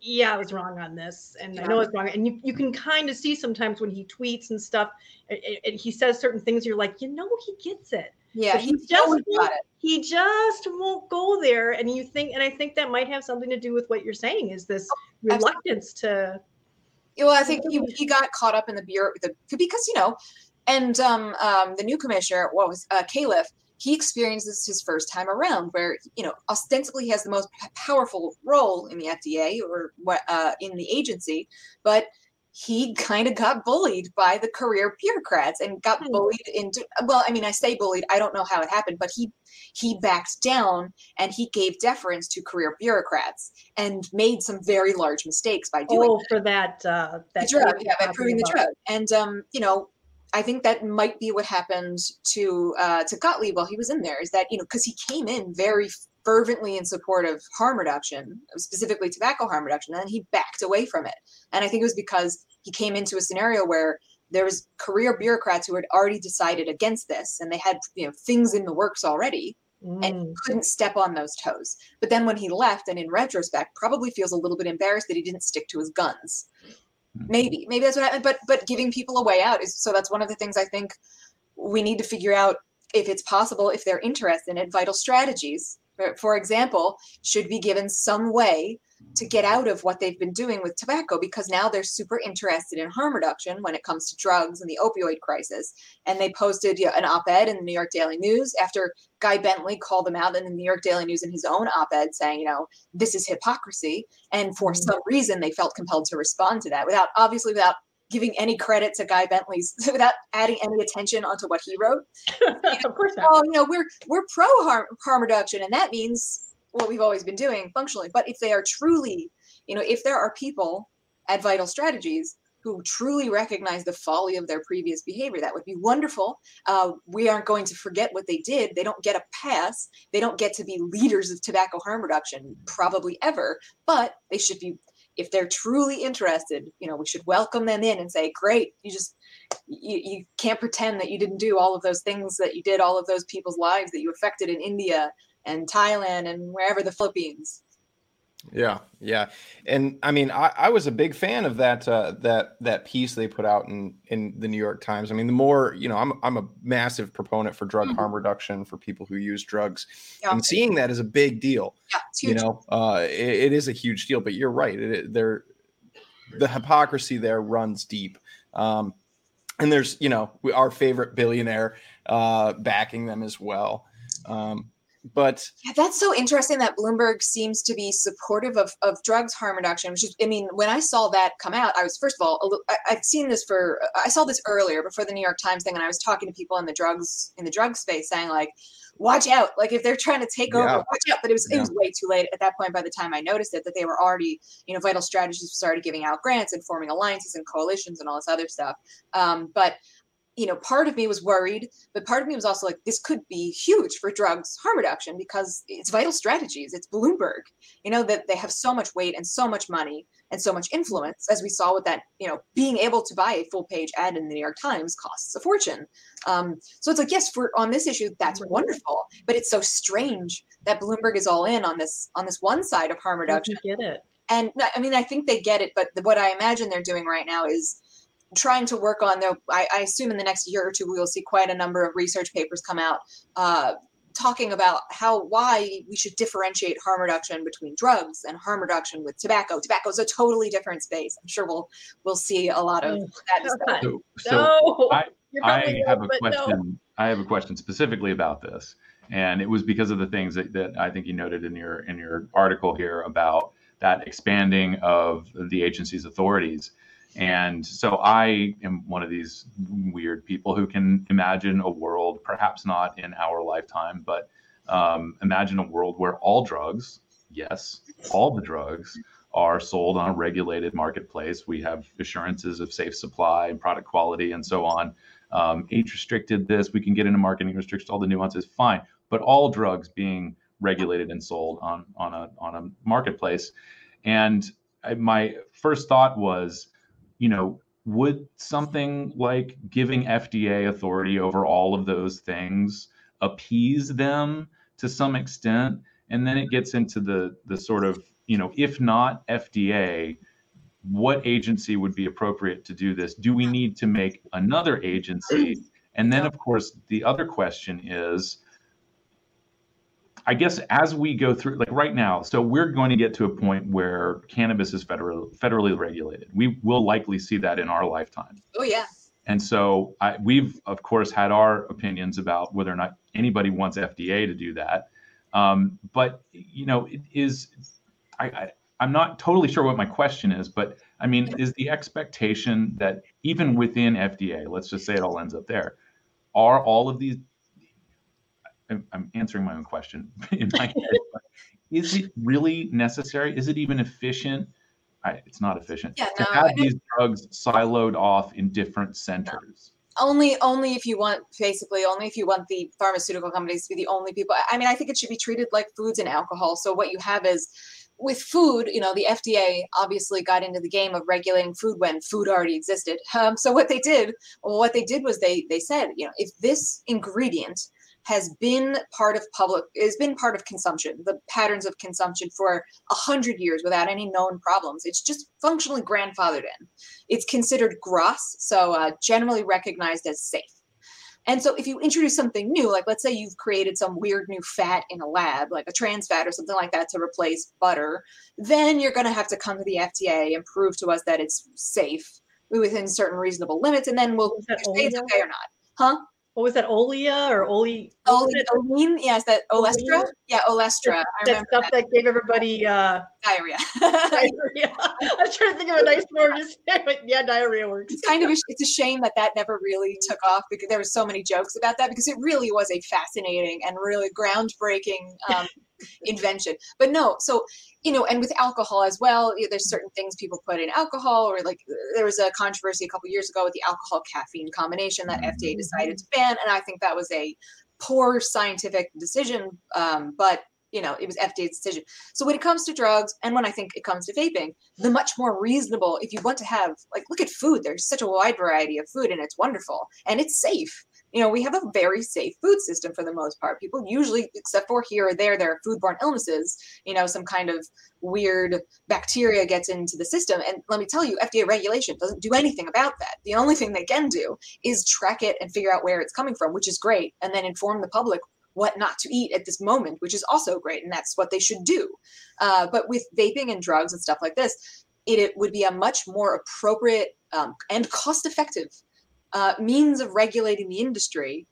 yeah, I was wrong on this, and yeah. I know I was wrong. And you, you can kind of see sometimes when he tweets and stuff, and, and, he says certain things. You're like, you know, he gets it. Yeah, he just won't, he just won't go there. And you think, and I think that might have something to do with what you're saying. Is this oh, reluctance to? Well, I think he, he got caught up in the bureau the, because you know, and um, um, the new commissioner, what was uh, Califf, he experiences his first time around where you know ostensibly he has the most powerful role in the fda or uh, in the agency but he kind of got bullied by the career bureaucrats and got hmm. bullied into well i mean i say bullied i don't know how it happened but he he backed down and he gave deference to career bureaucrats and made some very large mistakes by doing oh, for that uh that drug yeah by proving the drug and um you know I think that might be what happened to uh, to Gottlieb while he was in there. Is that you know because he came in very fervently in support of harm reduction, specifically tobacco harm reduction, and he backed away from it. And I think it was because he came into a scenario where there was career bureaucrats who had already decided against this, and they had you know things in the works already. Mm. And couldn't step on those toes. But then when he left, and in retrospect, probably feels a little bit embarrassed that he didn't stick to his guns Mm-hmm. maybe maybe that's what happened but but giving people a way out is so that's one of the things i think we need to figure out if it's possible if they're interested in it vital strategies for example should be given some way to get out of what they've been doing with tobacco because now they're super interested in harm reduction when it comes to drugs and the opioid crisis. And they posted you know, an op ed in the New York Daily News after Guy Bentley called them out in the New York Daily News in his own op ed saying, you know, this is hypocrisy. And for mm-hmm. some reason, they felt compelled to respond to that without, obviously, without giving any credit to Guy Bentley's without adding any attention onto what he wrote. of course not. Oh, you know, we're we're pro harm harm reduction, and that means what we've always been doing functionally. But if they are truly, you know, if there are people at Vital Strategies who truly recognize the folly of their previous behavior, that would be wonderful. Uh, we aren't going to forget what they did. They don't get a pass. They don't get to be leaders of tobacco harm reduction, probably ever. But they should be if they're truly interested, you know, we should welcome them in and say, great, you just, you, you can't pretend that you didn't do all of those things that you did, all of those people's lives that you affected in India and Thailand and wherever the Philippines. Yeah, yeah, and I mean, I, I was a big fan of that uh, that that piece they put out in in the New York Times. I mean, the more you know, I'm I'm a massive proponent for drug mm-hmm. harm reduction for people who use drugs, yeah. and seeing that is a big deal. Yeah, you know, uh, it, it is a huge deal. But you're right, it, it, there, the hypocrisy there runs deep. Um, and there's you know our favorite billionaire uh, backing them as well. Um, but yeah, that's so interesting that Bloomberg seems to be supportive of, of drugs harm reduction. Which is, I mean, when I saw that come out, I was first of all, I, I've seen this for, I saw this earlier before the New York Times thing, and I was talking to people in the drugs in the drug space saying like, watch out, like if they're trying to take yeah. over, watch out. But it was yeah. it was way too late at that point. By the time I noticed it, that they were already, you know, Vital Strategies started giving out grants and forming alliances and coalitions and all this other stuff. Um, but you know, part of me was worried, but part of me was also like, this could be huge for drugs harm reduction because it's vital strategies. It's Bloomberg, you know, that they have so much weight and so much money and so much influence, as we saw with that, you know, being able to buy a full page ad in the New York Times costs a fortune. Um, so it's like, yes, for on this issue, that's wonderful, but it's so strange that Bloomberg is all in on this on this one side of harm reduction. I Get it? And I mean, I think they get it, but what I imagine they're doing right now is trying to work on though I, I, assume in the next year or two we will see quite a number of research papers come out uh, talking about how why we should differentiate harm reduction between drugs and harm reduction with tobacco. Tobacco is a totally different space. I'm sure we'll we'll see a lot of that so, so no, I, I have a question no. i have a question specifically about this. And it was because of the things that, that i think you noted in your in your article here about that expanding of the agency's authorities and so I am one of these weird people who can imagine a world, perhaps not in our lifetime, but um, imagine a world where all drugs, yes, all the drugs are sold on a regulated marketplace. We have assurances of safe supply and product quality and so on. Um, age restricted this, we can get into marketing restrictions, all the nuances, fine. But all drugs being regulated and sold on, on, a, on a marketplace. And I, my first thought was, you know, would something like giving FDA authority over all of those things appease them to some extent? And then it gets into the the sort of, you know, if not FDA, what agency would be appropriate to do this? Do we need to make another agency? And then, of course, the other question is I guess as we go through, like right now, so we're going to get to a point where cannabis is federal, federally regulated. We will likely see that in our lifetime. Oh yeah. And so I, we've of course had our opinions about whether or not anybody wants FDA to do that. Um, but you know, it is I, I I'm not totally sure what my question is, but I mean, is the expectation that even within FDA, let's just say it all ends up there, are all of these I'm answering my own question in my head. is it really necessary? Is it even efficient? I, it's not efficient yeah, to no, have these drugs siloed off in different centers. No. Only, only if you want, basically, only if you want the pharmaceutical companies to be the only people. I mean, I think it should be treated like foods and alcohol. So what you have is with food, you know, the FDA obviously got into the game of regulating food when food already existed. Um, so what they did, well, what they did was they they said, you know, if this ingredient has been part of public has been part of consumption the patterns of consumption for a hundred years without any known problems. It's just functionally grandfathered in. It's considered gross so uh, generally recognized as safe. And so if you introduce something new like let's say you've created some weird new fat in a lab like a trans fat or something like that to replace butter then you're going to have to come to the fda and prove to us that it's safe within certain reasonable limits and then we'll say it's okay or not. Huh what was that Olea or Oli? Olean, yes, that Olestra. Yeah, Olestra. That, that stuff that. that. gave everybody uh, diarrhea. diarrhea. I was trying to think of a nice word to say, but yeah, diarrhea works. It's kind of a, it's a shame that that never really took off because there were so many jokes about that because it really was a fascinating and really groundbreaking um, invention. But no, so you know, and with alcohol as well, there's certain things people put in alcohol, or like there was a controversy a couple years ago with the alcohol caffeine combination that FDA decided to ban, and I think that was a poor scientific decision. Um, but you know, it was FDA's decision. So when it comes to drugs, and when I think it comes to vaping, the much more reasonable, if you want to have, like, look at food. There's such a wide variety of food, and it's wonderful, and it's safe you know, we have a very safe food system for the most part. People usually, except for here or there, there are foodborne illnesses, you know, some kind of weird bacteria gets into the system. And let me tell you, FDA regulation doesn't do anything about that. The only thing they can do is track it and figure out where it's coming from, which is great, and then inform the public what not to eat at this moment, which is also great. And that's what they should do. Uh, but with vaping and drugs and stuff like this, it, it would be a much more appropriate um, and cost effective uh, means of regulating the industry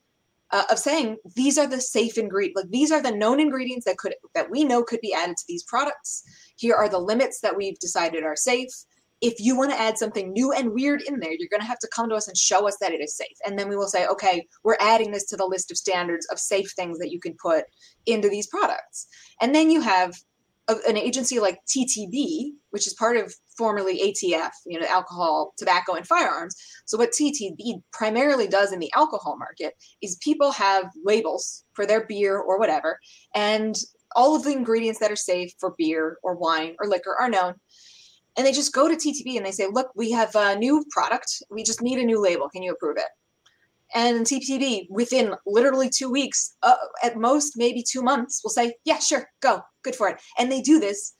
uh, of saying these are the safe ingredients like these are the known ingredients that could that we know could be added to these products here are the limits that we've decided are safe if you want to add something new and weird in there you're going to have to come to us and show us that it is safe and then we will say okay we're adding this to the list of standards of safe things that you can put into these products and then you have a, an agency like ttb which is part of formerly ATF, you know, alcohol, tobacco, and firearms. So what TTB primarily does in the alcohol market is people have labels for their beer or whatever, and all of the ingredients that are safe for beer or wine or liquor are known. And they just go to TTB and they say, look, we have a new product. We just need a new label. Can you approve it? And TTB, within literally two weeks, uh, at most maybe two months, will say, yeah, sure, go, good for it. And they do this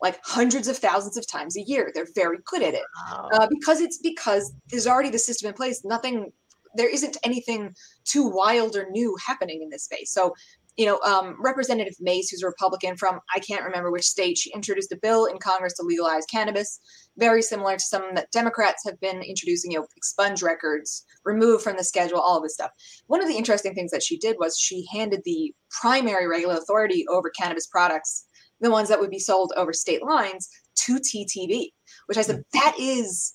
like hundreds of thousands of times a year. They're very good at it wow. uh, because it's because there's already the system in place. Nothing, there isn't anything too wild or new happening in this space. So, you know, um, Representative Mace, who's a Republican from I can't remember which state, she introduced a bill in Congress to legalize cannabis, very similar to some that Democrats have been introducing. You know, expunge records, remove from the schedule, all of this stuff. One of the interesting things that she did was she handed the primary regulatory authority over cannabis products the ones that would be sold over state lines to TTB, which I said mm. that is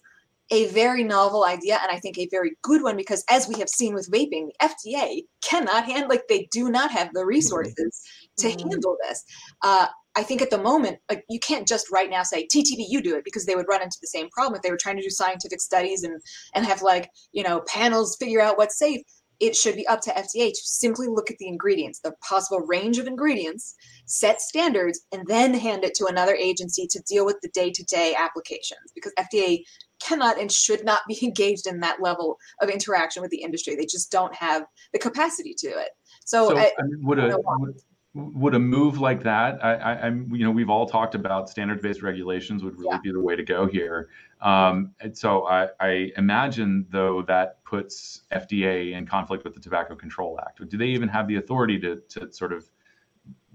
a very novel idea and I think a very good one because as we have seen with vaping, the FDA cannot handle like they do not have the resources to mm-hmm. handle this. Uh, I think at the moment, like you can't just right now say TTB, you do it because they would run into the same problem if they were trying to do scientific studies and and have like you know panels figure out what's safe it should be up to FDA to simply look at the ingredients, the possible range of ingredients, set standards, and then hand it to another agency to deal with the day to day applications because FDA cannot and should not be engaged in that level of interaction with the industry. They just don't have the capacity to do it. So, so I, I mean, would, a, would, would a move like that I, am you know we've all talked about standard based regulations would really yeah. be the way to go here. Um, and so I, I, imagine though that puts fda in conflict with the tobacco control act. Do they even have the authority to, to sort of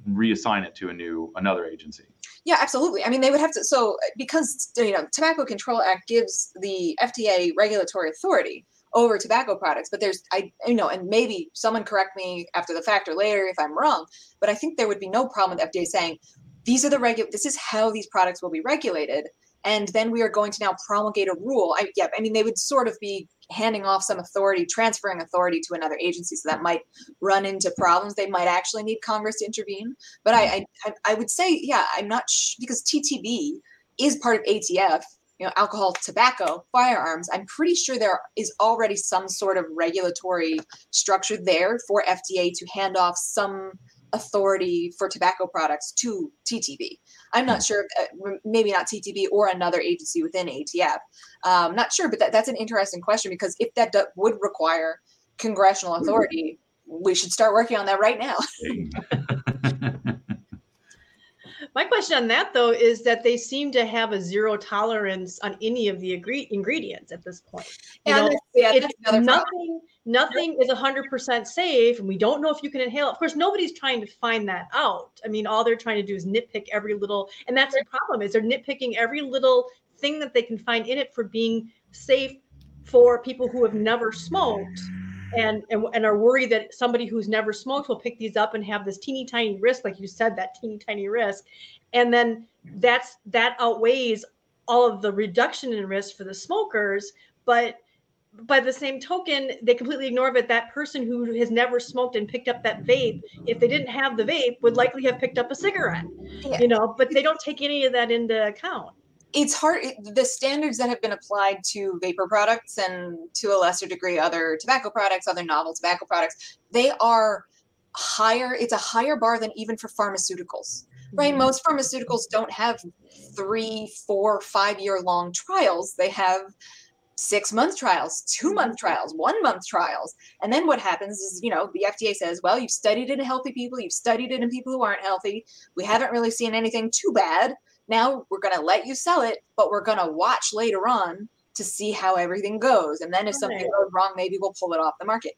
reassign it to a new another agency? Yeah absolutely. I mean they would have to so because you know tobacco control act gives the fda regulatory authority over tobacco products. But there's, I, you know, and maybe someone correct me after the fact or later if I'm wrong, but I think there would be no problem with FDA saying, these are the regular, this is how these products will be regulated. And then we are going to now promulgate a rule. I, yeah, I mean, they would sort of be handing off some authority, transferring authority to another agency. So that might run into problems. They might actually need Congress to intervene. But I, I, I would say, yeah, I'm not sh- because TTB is part of ATF you know, alcohol, tobacco, firearms, I'm pretty sure there is already some sort of regulatory structure there for FDA to hand off some authority for tobacco products to TTB. I'm not sure, uh, maybe not TTB or another agency within ATF. Um, not sure, but that, that's an interesting question because if that do, would require congressional authority, we should start working on that right now. My question on that though is that they seem to have a zero tolerance on any of the agree- ingredients at this point. You yeah, know, yeah, nothing, problem. nothing is hundred percent safe, and we don't know if you can inhale. Of course, nobody's trying to find that out. I mean, all they're trying to do is nitpick every little, and that's the problem is they're nitpicking every little thing that they can find in it for being safe for people who have never smoked and, and and are worried that somebody who's never smoked will pick these up and have this teeny tiny risk, like you said, that teeny tiny risk, and then that's that outweighs all of the reduction in risk for the smokers, but by the same token, they completely ignore that that person who has never smoked and picked up that vape, if they didn't have the vape, would likely have picked up a cigarette. Yeah. You know, but they don't take any of that into account it's hard the standards that have been applied to vapor products and to a lesser degree other tobacco products other novel tobacco products they are higher it's a higher bar than even for pharmaceuticals right? Mm-hmm. most pharmaceuticals don't have three four five year long trials. They have six month trials two month mm-hmm. trials one month trials. And then what happens is you know the fda says well you've studied it in healthy people you've studied it in people who aren't healthy. We haven't really seen anything too bad now we're going to let you sell it, but we're going to watch later on to see how everything goes. And then if something goes wrong, maybe we'll pull it off the market.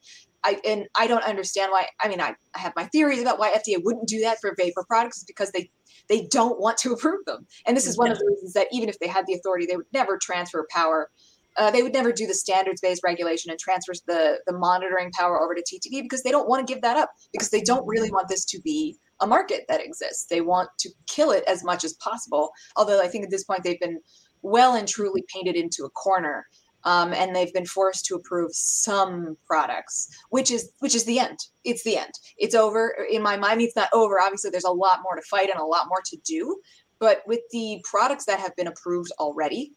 I and I don't understand why. I mean, I, I have my theories about why FDA wouldn't do that for vapor products because they they don't want to approve them. And this is one of the reasons that even if they had the authority, they would never transfer power uh, they would never do the standards based regulation and transfer the the monitoring power over to TTB because they don't want to give that up because they don't really want this to be a market that exists. They want to kill it as much as possible. Although I think at this point they've been well and truly painted into a corner. Um, and they've been forced to approve some products, which is which is the end. It's the end. It's over. In my mind, it's not over. Obviously, there's a lot more to fight and a lot more to do. But with the products that have been approved already,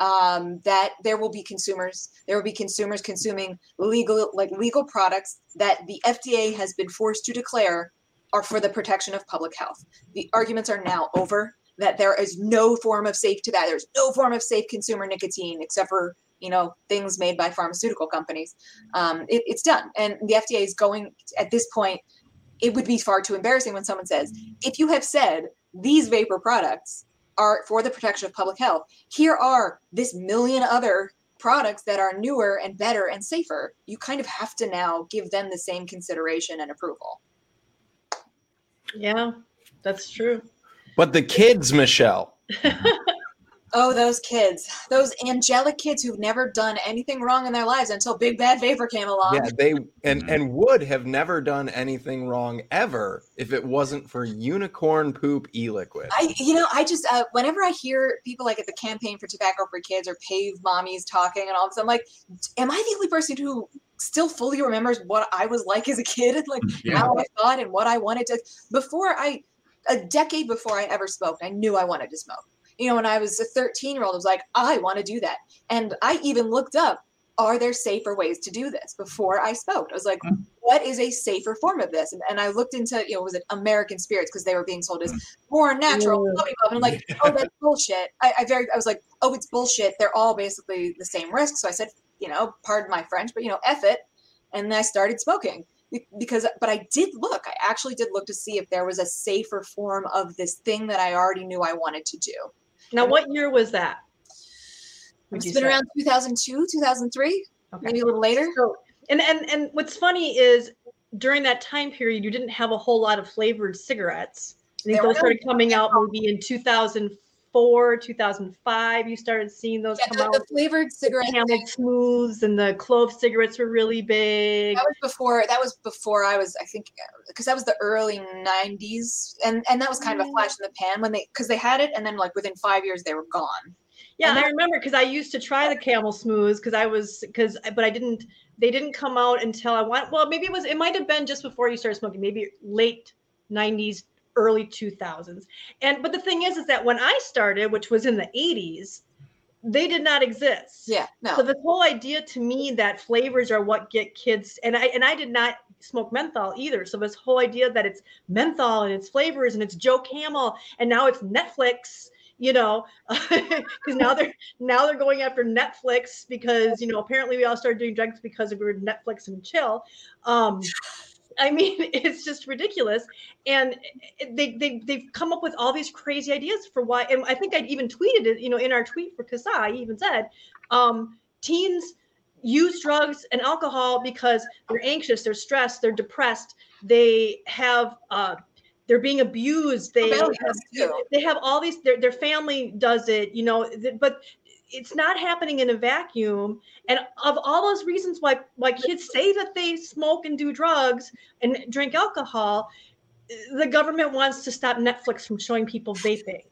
um, that there will be consumers there will be consumers consuming legal like legal products that the fda has been forced to declare are for the protection of public health the arguments are now over that there is no form of safe tobacco there's no form of safe consumer nicotine except for you know things made by pharmaceutical companies um, it, it's done and the fda is going at this point it would be far too embarrassing when someone says if you have said these vapor products are for the protection of public health. Here are this million other products that are newer and better and safer. You kind of have to now give them the same consideration and approval. Yeah, that's true. But the kids, Michelle. Oh, those kids, those angelic kids who've never done anything wrong in their lives until Big Bad Vapor came along. Yeah, they and mm-hmm. and would have never done anything wrong ever if it wasn't for unicorn poop e-liquid. I, you know, I just uh, whenever I hear people like at the campaign for tobacco for kids or PAVE mommies talking and all of a sudden, I'm like, am I the only person who still fully remembers what I was like as a kid and like yeah. how I thought and what I wanted to before I a decade before I ever smoked, I knew I wanted to smoke you know, when I was a 13 year old, I was like, I want to do that. And I even looked up, are there safer ways to do this before I spoke? I was like, mm-hmm. what is a safer form of this? And, and I looked into, you know, was it American spirits? Because they were being sold as mm. more natural. And I'm like, oh, that's bullshit. I, I very, I was like, oh, it's bullshit. They're all basically the same risk. So I said, you know, pardon my French, but you know, F it. And I started smoking because but I did look. I actually did look to see if there was a safer form of this thing that I already knew I wanted to do. Now, what year was that? It's been say? around 2002, 2003, okay. maybe a little later. So, and and and what's funny is during that time period, you didn't have a whole lot of flavored cigarettes. I think those started coming out maybe in 2004, 2005. You started seeing those yeah, come the, out. The flavored cigarettes, Camel Smooths, and the clove cigarettes were really big. That was before. That was before I was. I think because that was the early 90s, and and that was kind of a flash in the pan when they because they had it, and then like within five years they were gone. Yeah, and I remember because I used to try the Camel Smooths because I was because but I didn't. They didn't come out until I want. Well, maybe it was. It might have been just before you started smoking. Maybe late 90s, early 2000s. And but the thing is, is that when I started, which was in the 80s, they did not exist. Yeah, no. So the whole idea to me that flavors are what get kids, and I and I did not smoke menthol either. So this whole idea that it's menthol and it's flavors and it's Joe Camel and now it's Netflix you know because now they're now they're going after netflix because you know apparently we all started doing drugs because we were netflix and chill um I mean, it's just ridiculous. And they, they, they've come up with all these crazy ideas for why. And I think I'd even tweeted it, you know, in our tweet for CASAA, I even said, um, teens use drugs and alcohol because they're anxious, they're stressed, they're depressed, they have, uh, they're being abused. They have, they have all these. Their their family does it, you know. But it's not happening in a vacuum. And of all those reasons why why kids say that they smoke and do drugs and drink alcohol the government wants to stop netflix from showing people vaping.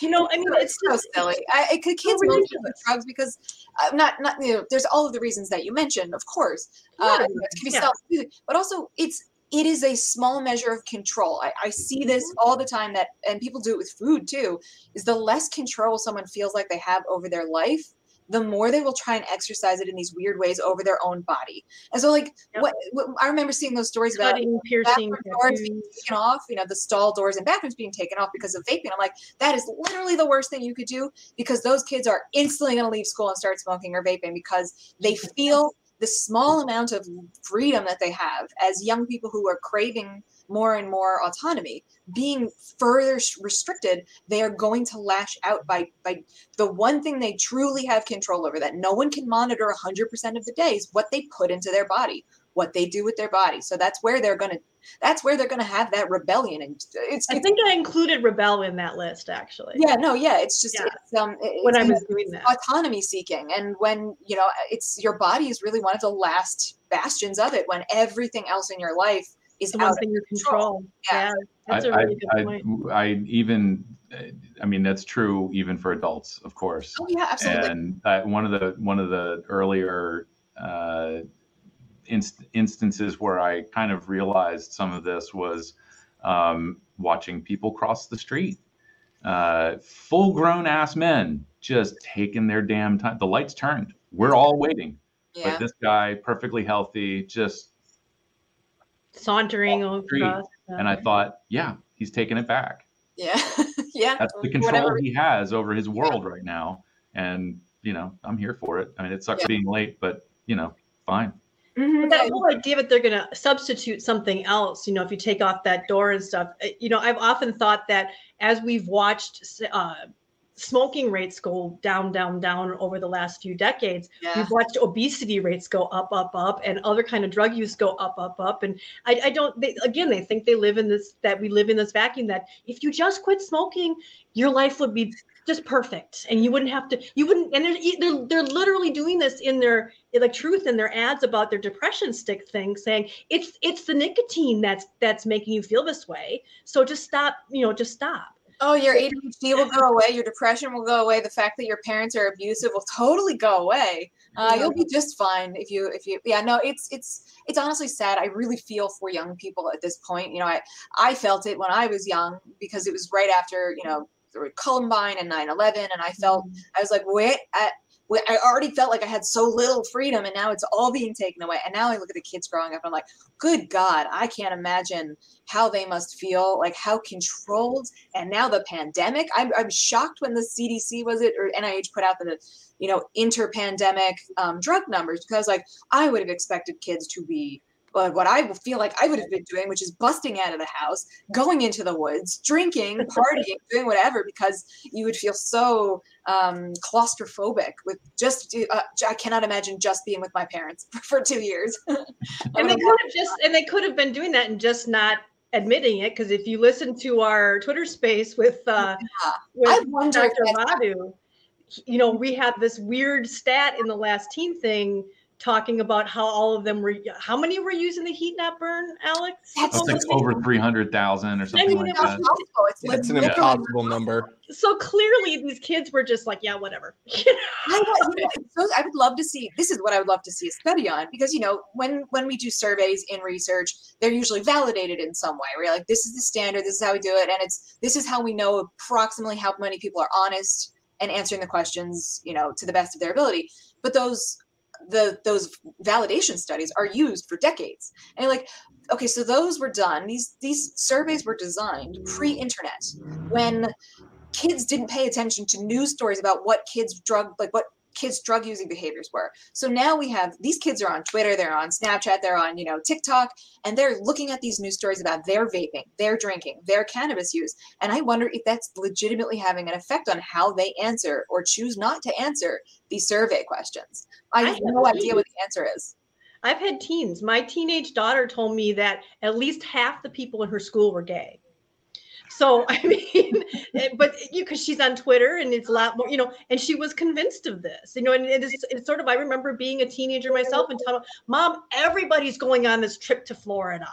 You know i mean it's, so silly. I, I could kids smoke drugs because i'm uh, not not you know there's all of the reasons that you mentioned of course. Yeah, um, it can be yeah. but also it's it is a small measure of control. I, I, see this mm-hmm. all the time that, and people do it with food too, is the less control someone feels like they have over their life, the more they will try and exercise it in these weird ways over their own body. And so, like, yep. what, what, I remember seeing those stories Cutting, about piercing doors being taken off, you know, the stall doors and bathrooms being taken off because of vaping. I'm like, that is literally the worst thing you could do because those kids are instantly going to leave school and start smoking or vaping because they feel the small amount of freedom that they have as young people who are craving more and more autonomy being further restricted they are going to lash out by by the one thing they truly have control over that no one can monitor 100% of the days what they put into their body what they do with their body. So that's where they're going to that's where they're going to have that rebellion and it's, i think i included rebel in that list actually yeah no yeah it's just yeah. it's, um it's, when i was doing that autonomy seeking and when you know it's your body is really one of the last bastions of it when everything else in your life is the out of your control, control. yeah, yeah that's I, a really I, good point. I, I even I mean that's true even for adults, of course. Oh yeah, absolutely. And uh, one of the one of the earlier uh, inst- instances where I kind of realized some of this was um, watching people cross the street. Uh, full grown ass men just taking their damn time. The lights turned. We're all waiting. Yeah. But this guy, perfectly healthy, just sauntering across. And I thought, yeah, he's taking it back. Yeah. yeah. That's the control Whatever. he has over his world yeah. right now. And, you know, I'm here for it. I mean, it sucks yeah. being late, but, you know, fine. Mm-hmm. That whole idea that they're going to substitute something else, you know, if you take off that door and stuff, eh, you know, I've often thought that as we've watched uh, smoking rates go down, down, down over the last few decades, yeah. we've watched obesity rates go up, up, up, and other kind of drug use go up, up, up. And I, I don't, they, again, they think they live in this, that we live in this vacuum that if you just quit smoking, your life would be just perfect. And you wouldn't have to you wouldn't and they're, they're, they're literally doing this in their like truth in their ads about their depression stick thing saying it's it's the nicotine that's that's making you feel this way. So just stop you know just stop. Oh your adhd will go away. Your depression will go away. The fact that your parents are abusive will totally go away. Uh, you'll be just fine if you if you yeah no it's it's it's honestly sad. I really feel for young people at this point. You know i i felt it when i was young because it was right after you know Columbine and 9/11, and I felt mm-hmm. I was like, wait, I, I already felt like I had so little freedom, and now it's all being taken away. And now I look at the kids growing up, and I'm like, good God, I can't imagine how they must feel, like how controlled. And now the pandemic, I'm, I'm shocked when the CDC was it or NIH put out the you know inter-pandemic um, drug numbers because like I would have expected kids to be but what I feel like I would have been doing, which is busting out of the house, going into the woods, drinking, partying, doing whatever, because you would feel so um, claustrophobic with just. Uh, I cannot imagine just being with my parents for two years. and they could have just, and they could have been doing that and just not admitting it because if you listen to our Twitter space with uh, yeah. with Dr. Madhu, you know we have this weird stat in the last teen thing talking about how all of them were how many were using the heat not burn alex? That's like over 300000 or something I mean, like that. it's, it's an impossible number. So clearly these kids were just like yeah whatever. I, I would love to see this is what i would love to see a study on because you know when when we do surveys in research they're usually validated in some way we're like this is the standard this is how we do it and it's this is how we know approximately how many people are honest and answering the questions you know to the best of their ability. But those the those validation studies are used for decades. And like okay so those were done these these surveys were designed pre-internet when kids didn't pay attention to news stories about what kids drug like what kids drug using behaviors were. So now we have these kids are on twitter they're on snapchat they're on you know tiktok and they're looking at these news stories about their vaping their drinking their cannabis use. And i wonder if that's legitimately having an effect on how they answer or choose not to answer these survey questions. I have no idea what the answer is. I've had teens. My teenage daughter told me that at least half the people in her school were gay. So I mean, but you because she's on Twitter and it's a lot more, you know, and she was convinced of this, you know, and it is it's sort of I remember being a teenager myself and telling mom, everybody's going on this trip to Florida.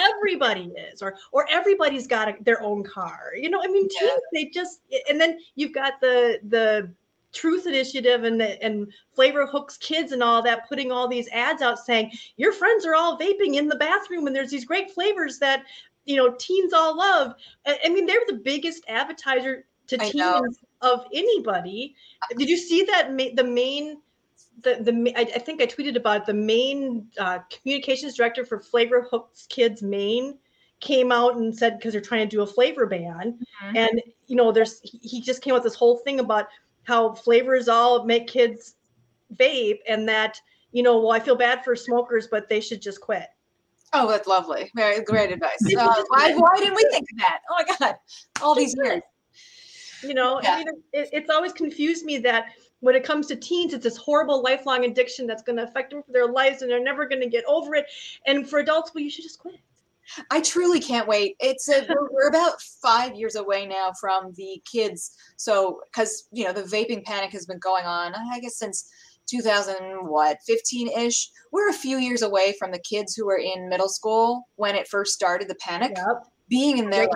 Everybody is, or or everybody's got a, their own car. You know, I mean, teens, they just and then you've got the the Truth Initiative and the, and Flavor Hooks Kids and all that putting all these ads out saying your friends are all vaping in the bathroom and there's these great flavors that you know teens all love. I, mean, they're the biggest advertiser to I teens know. of anybody. Did you see that? Ma- the main the the I, I, think I tweeted about it, the main uh, communications director for Flavor Hooks Kids Maine came out and said because they're trying to do a flavor ban, mm-hmm. and you know there's he just came out this whole thing about how flavors all make kids vape and that you know well I feel bad for smokers but they should just quit. Oh, that's lovely. Very great advice. Uh, why, why didn't we think of that? Oh my God, all these years. You know, yeah. I mean, it, it's always confused me that when it comes to teens, it's this horrible lifelong addiction that's going to affect them for their lives and they're never going to get over it. And for adults, well, you should just quit. I truly can't wait. It's a, we're, we're, about five years away now from the kids. So, because you know the vaping panic has been going on, I guess since 2000 what 15 ish. We're a few years away from the kids who were in middle school when it first started. The panic yep. being in their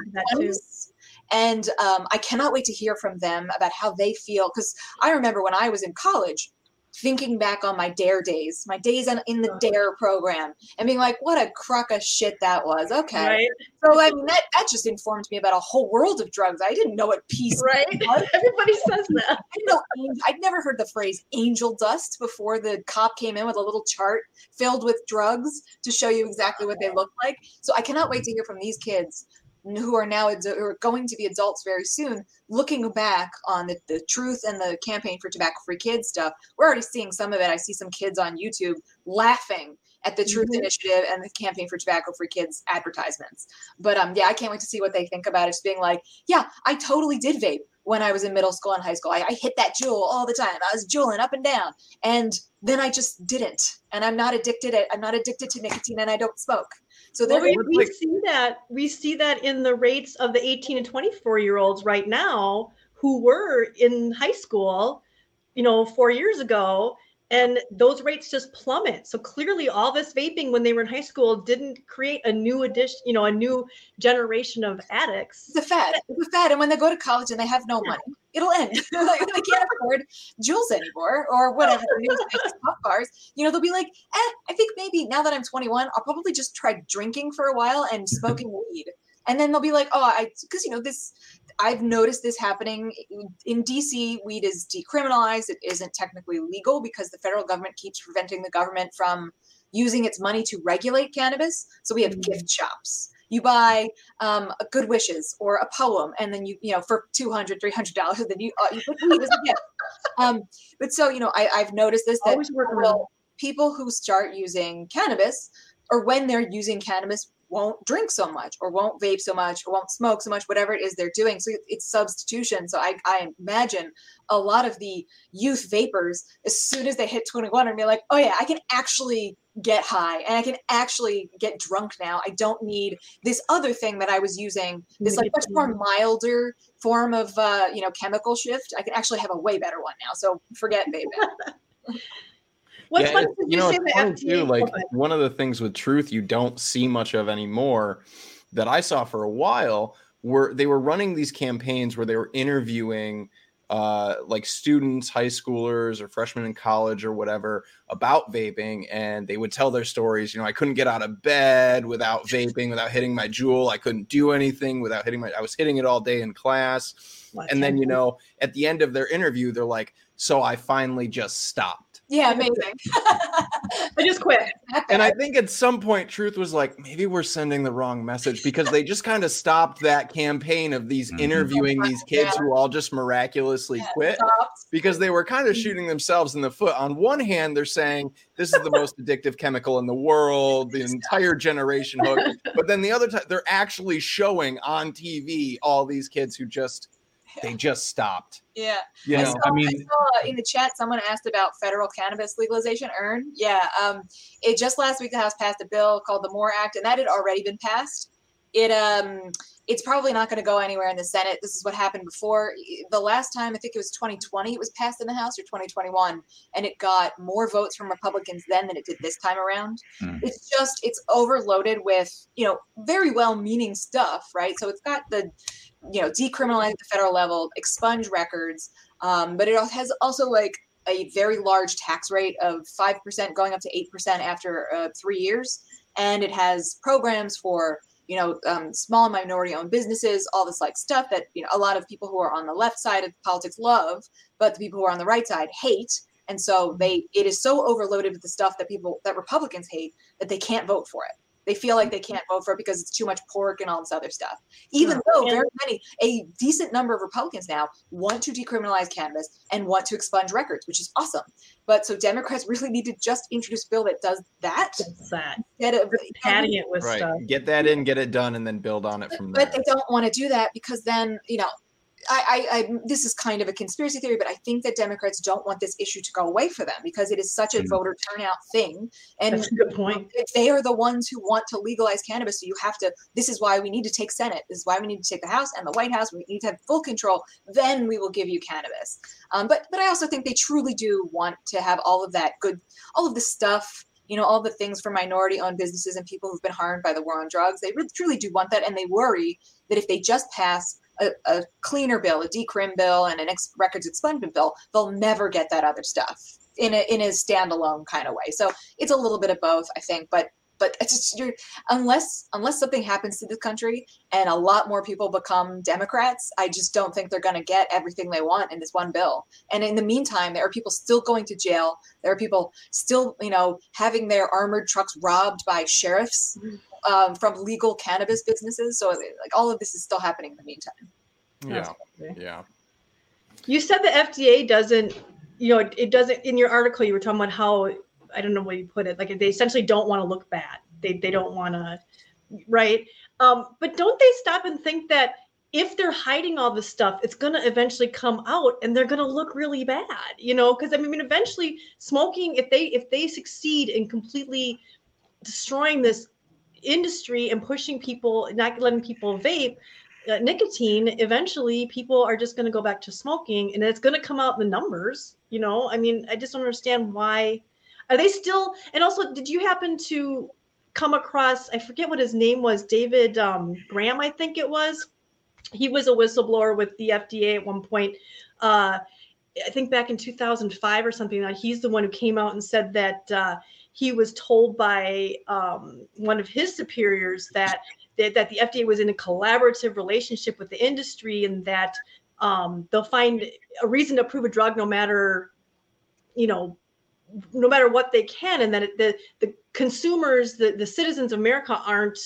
and um, I cannot wait to hear from them about how they feel because I remember when I was in college thinking back on my dare days my days in, in the dare program and being like what a crock of shit that was. Okay. Right. so i mean that, that just informed me about a whole world of drugs. I didn't know what peace right. was. everybody says that. I know, i'd never heard the phrase angel dust before the cop came in with a little chart filled with drugs to show you exactly what they look like. So i cannot wait to hear from these kids who are now who are going to be adults very soon, looking back on the, the truth and the campaign for tobacco free kids stuff, we're already seeing some of it. I see some kids on YouTube laughing at the Truth mm-hmm. Initiative and the campaign for tobacco free kids advertisements. But um, yeah, I can't wait to see what they think about it. Just being like, yeah, I totally did vape when I was in middle school and high school. I, I hit that Juul all the time. I was Juuling up and down, and then I just didn't. And I'm not addicted. I'm not addicted to nicotine, and I don't smoke. So well, we, we like, see that we see that in the rates of the 18 and 24 year olds right now who were in high school, you know, four years ago, and those rates just plummet. So clearly all this vaping when they were in high school didn't create a new addition you know a new generation of addicts. It's a fad it's a fad and when they go to college and they have no money it'll end. Like they can't afford Juuls anymore or whatever pop bars. You know they'll be like eh, i think maybe now that i'm 21 i'll probably just try drinking for a while and smoking weed and then they'll be like oh i because you know this I've noticed this happening in DC. Weed is decriminalized. It isn't technically legal because the federal government keeps preventing the government from using its money to regulate cannabis. So we have mm-hmm. gift shops. You buy um, good wishes or a poem, and then you, you know, for 200 $300, then you, uh, you put weed as a gift. Um, but so, you know, I, have noticed this that people who start using cannabis or when they're using cannabis won't drink so much or won't vape so much or won't smoke so much whatever it is they're doing. So it's substitution. So i, I imagine a lot of the youth vapors as soon as they hit 21 and be like oh yeah i can actually get high and i can actually get drunk now. I don't need this other thing that i was using this like much more milder form of uh, you know chemical shift. I can actually have a way better one now so forget vaping What's yeah, you, you know, it's funny too. Like one of the things with truth you don't see much of anymore that I saw for a while were they were running these campaigns where they were interviewing uh, like students, high schoolers, or freshmen in college or whatever about vaping, and they would tell their stories. You know, I couldn't get out of bed without vaping, without hitting my Juul. I couldn't do anything without hitting my. I was hitting it all day in class, and then you know, at the end of their interview, they're like, "So I finally just stopped." Yeah, amazing. I just quit. And I think at some point, Truth was like, maybe we're sending the wrong message because they just kind of stopped that campaign of these mm-hmm. interviewing these kids yeah. who all just miraculously yeah, quit stopped. because they were kind of shooting themselves in the foot. On one hand, they're saying this is the most addictive chemical in the world, the entire generation hook. But then the other time, they're actually showing on TV all these kids who just they just stopped. Yeah. You know, I, saw, I mean, I saw in the chat someone asked about federal cannabis legalization. Earn, yeah. Um, it just last week the House passed a bill called the MORE Act, and that had already been passed. It um, it's probably not going to go anywhere in the Senate. This is what happened before. The last time I think it was 2020, it was passed in the House or 2021, and it got more votes from Republicans then than it did this time around. Mm. It's just it's overloaded with you know very well-meaning stuff, right? So it's got the you know, decriminalize the federal level, expunge records, um, but it has also like a very large tax rate of 5% going up to 8% after uh, three years. And it has programs for, you know, um, small minority owned businesses, all this like stuff that, you know, a lot of people who are on the left side of politics love, but the people who are on the right side hate. And so they, it is so overloaded with the stuff that people, that Republicans hate that they can't vote for it. They feel like they can't vote for it because it's too much pork and all this other stuff. Even though very many, a decent number of Republicans now want to decriminalize cannabis and want to expunge records, which is awesome. But so Democrats really need to just introduce a bill that does that. That's that. Instead of padding it with right. stuff. Get that in, get it done, and then build on it from there. But they don't want to do that because then, you know, I, I, I, this is kind of a conspiracy theory, but I think that Democrats don't want this issue to go away for them because it is such a mm-hmm. voter turnout thing. And That's a good point. If they are the ones who want to legalize cannabis, so you have to. This is why we need to take Senate. This is why we need to take the House and the White House. We need to have full control. Then we will give you cannabis. Um, but but I also think they truly do want to have all of that good, all of the stuff you know all the things for minority owned businesses and people who've been harmed by the war on drugs they really, truly do want that and they worry that if they just pass a, a cleaner bill, a decrim bill, and an ex- records expungement bill, they'll never get that other stuff in a in a standalone kind of way. So it's a little bit of both, I think. But but it's just, you're, unless unless something happens to this country and a lot more people become Democrats, I just don't think they're going to get everything they want in this one bill. And in the meantime, there are people still going to jail. There are people still, you know, having their armored trucks robbed by sheriffs. Mm-hmm um, from legal cannabis businesses. So like all of this is still happening in the meantime. Yeah. Yeah. You said the FDA doesn't, you know, it doesn't in your article you were talking about how I don't know what you put it, like they essentially don't want to look bad. They they don't want to right? Um, but don't they stop and think that if they're hiding all this stuff, it's going to eventually come out and they're going to look really bad, you know? Because I mean, eventually, smoking, if they if they succeed in completely destroying this industry and pushing people, not letting people vape uh, nicotine, eventually people are just going to go back to smoking and it's going to come out in the numbers. You know, I mean, I just don't understand why. Are they still? And also, did you happen to come across, I forget what his name was, David um, Graham, I think it was. He was a whistleblower with the FDA at one point. Uh, I think back in 2005 or something. That he's the one who came out and said that uh, he was told by um, one of his superiors that, that, that the FDA was in a collaborative relationship with the industry and that um, they'll find a reason to approve a drug no matter, you know, no matter what they can, and that the the consumers, the the citizens of America aren't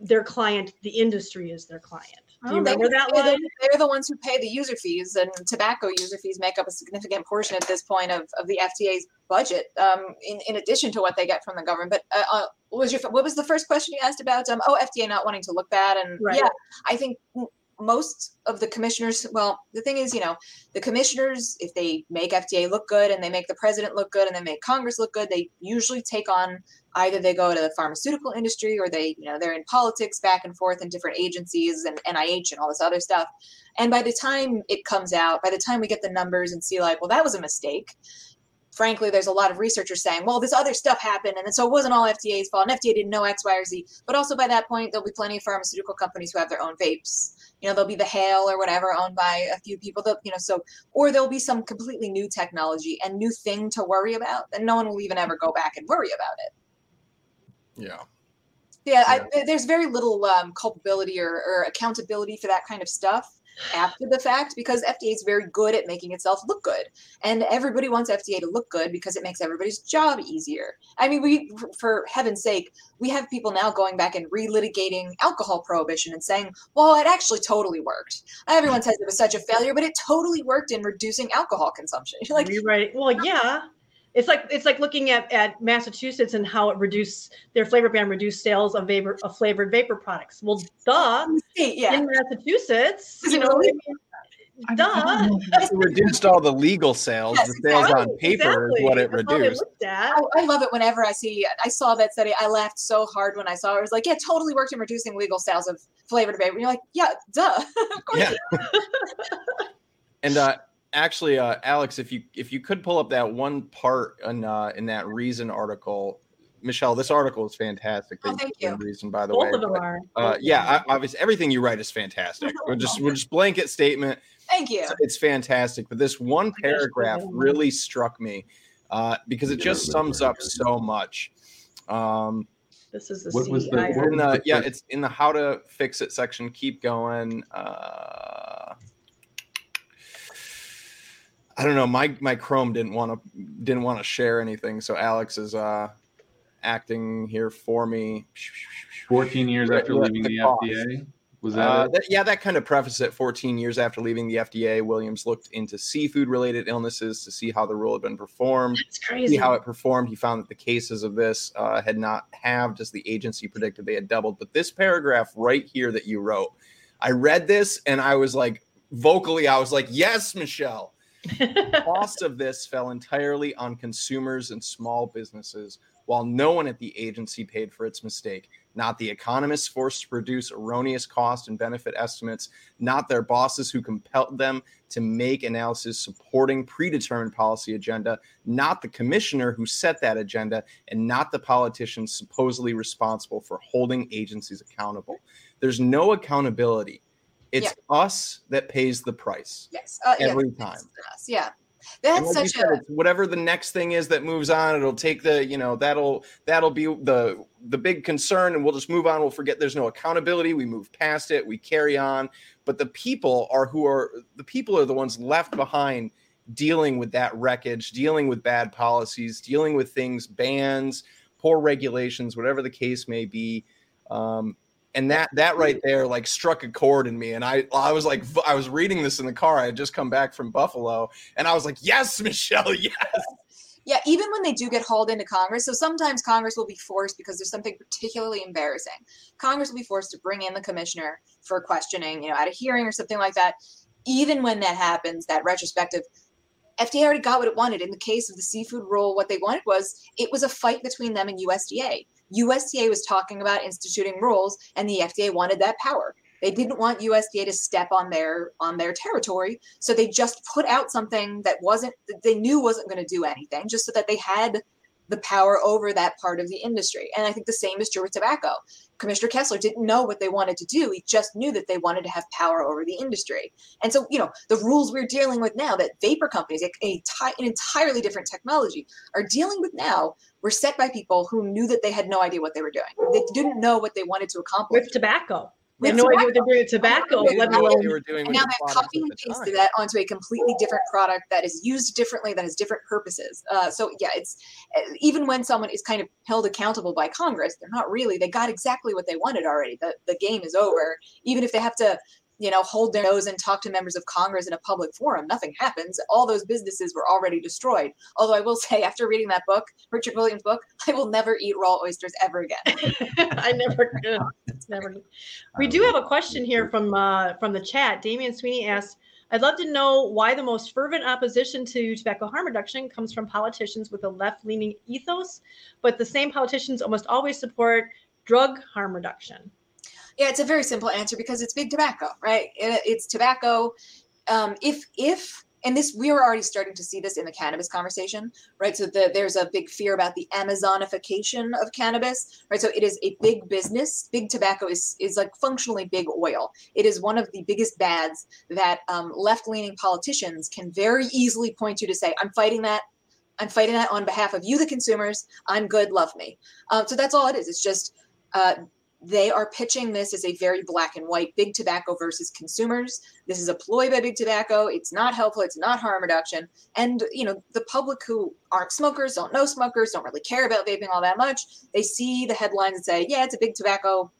their client; the industry is their client. Do you remember that they're. They're the ones who pay the user fees, and tobacco user fees make up a significant portion at this point of, of the FDA's budget, um, in, in addition to what they get from the government. But uh, uh, what was your what was the first question you asked about? Um, oh, FDA not wanting to look bad, and right. yeah, I think most of the commissioners well the thing is you know the commissioners if they make fda look good and they make the president look good and they make congress look good they usually take on either they go to the pharmaceutical industry or they you know they're in politics back and forth in different agencies and nih and all this other stuff. And by the time it comes out by the time we get the numbers and see like well that was a mistake frankly, there's a lot of researchers saying, well, this other stuff happened, and so it wasn't all FDA's fault, and FDA didn't know X, Y, or Z. But also by that point, there'll be plenty of pharmaceutical companies who have their own vapes. You know there'll be the Hale or whatever owned by a few people that you know so or there'll be some completely new technology and new thing to worry about and no one will even ever go back and worry about it. Yeah. Yeah, I, there's very little um, culpability or, or accountability for that kind of stuff after the fact because FDA is very good at making itself look good. And everybody wants FDA to look good because it makes everybody's job easier. I mean, we, for heaven's sake, we have people now going back and relitigating alcohol prohibition and saying, well, it actually totally worked. Everyone says it was such a failure, but it totally worked in reducing alcohol consumption. like, right. Well, yeah. It's like it's like looking at, at Massachusetts and how it reduced their flavor ban reduced sales of vapor of flavored vapor products. Well, duh. Yeah. In Massachusetts, you know, duh. It reduced all the legal sales. Yes, the sales exactly, on paper exactly. is what it That's reduced. I, I, love it whenever I see. I saw that study. I laughed so hard when I saw it. I was like, yeah, totally worked in reducing legal sales of flavored vapor. And you're like, yeah, duh. Of course. Yeah. and uh, actually, uh, Alex, if you if you could pull up that one part in uh, in that Reason article, Michelle, this article is fantastic. Oh, thank you. Reason, by the Both way, of them but, are. Uh, yeah, obviously, everything you write is fantastic. we're just we're just blanket statement. Thank you. It's, it's fantastic, but this one paragraph really struck me uh, because it just sums up so much. Um, this is the what was the, in the, yeah, it's in the how to fix it section. Keep going. Uh, I don't know. My my Chrome didn't want to didn't want to share anything, so Alex is uh acting here for me. 14 years after leaving the, the FDA. Was that, uh, that, yeah, that kind of preface it. 14 years after leaving the FDA, Williams looked into seafood related illnesses to see how the rule had been performed. That's crazy. See how it performed. He found that the cases of this uh, had not halved as the agency predicted they had doubled. But this paragraph right here that you wrote, I read this and I was like, vocally, I was like, yes, Michelle. The cost of this fell entirely on consumers and small businesses, while no one at the agency paid for its mistake. Not the economists forced to produce erroneous cost and benefit estimates, not their bosses who compelled them to make analysis supporting predetermined policy agenda, not the commissioner who set that agenda, and not the politicians supposedly responsible for holding agencies accountable. There's no accountability it's yeah. us that pays the price. Yes, uh, every yeah, time. Yeah, that's such said, a whatever the next thing is that moves on. It'll take the you know that'll that'll be the the big concern, and we'll just move on. We'll forget there's no accountability. We move past it. We carry on. But the people are who are the people are the ones left behind dealing with that wreckage, dealing with bad policies, dealing with things, bans, poor regulations, whatever the case may be. Um, and that that right there like struck a chord in me and i i was like i was reading this in the car i had just come back from buffalo and i was like yes michelle yes yeah even when they do get hauled into congress so sometimes congress will be forced because there's something particularly embarrassing congress will be forced to bring in the commissioner for questioning you know at a hearing or something like that even when that happens that retrospective FDA already got what it wanted. In the case of the seafood rule, what they wanted was it was a fight between them and USDA. USDA was talking about instituting rules, and the FDA wanted that power. They didn't want USDA to step on their on their territory, so they just put out something that wasn't that they knew wasn't going to do anything, just so that they had the power over that part of the industry. And I think the same is true with tobacco. Commissioner Kessler didn't know what they wanted to do. He just knew that they wanted to have power over the industry. And so, you know, the rules we're dealing with now that vapor companies, a, a an entirely different technology, are dealing with now were set by people who knew that they had no idea what they were doing. They didn't know what they wanted to accomplish. With tobacco. They have no idea what they're doing with tobacco, let alone. And now they're copying and pasted that onto a completely different product that is used differently, that has different purposes. Uh, so yeah, it's even when someone is kind of held accountable by Congress, they're not really. They got exactly what they wanted already. The the game is over. Even if they have to you know, hold their nose and talk to members of Congress in a public forum. Nothing happens. All those businesses were already destroyed. Although I will say, after reading that book, Richard Williams' book, I will never eat raw oysters ever again. I never, never. We do have a question here from uh, from the chat. Damian Sweeney asks. I'd love to know why the most fervent opposition to tobacco harm reduction comes from politicians with a left leaning ethos, but the same politicians almost always support drug harm reduction. Yeah, it's a very simple answer because it's big tobacco, right? it's tobacco. Um, if if and this we are already starting to see this in the cannabis conversation, right? So the, there's a big fear about the Amazonification of cannabis, right? So it is a big business. Big tobacco is is like functionally big oil. It is one of the biggest bads that um, left-leaning politicians can very easily point to to say, "I'm fighting that. I'm fighting that on behalf of you, the consumers. I'm good. Love me." Um, so that's all it is. It's just uh, they are pitching this as a very black and white big tobacco versus consumers. This is a ploy by big tobacco. It's not helpful. It's not harm reduction. And you know the public who aren't smokers don't know smokers don't really care about vaping all that much they see the headlines and say yeah it's a big tobacco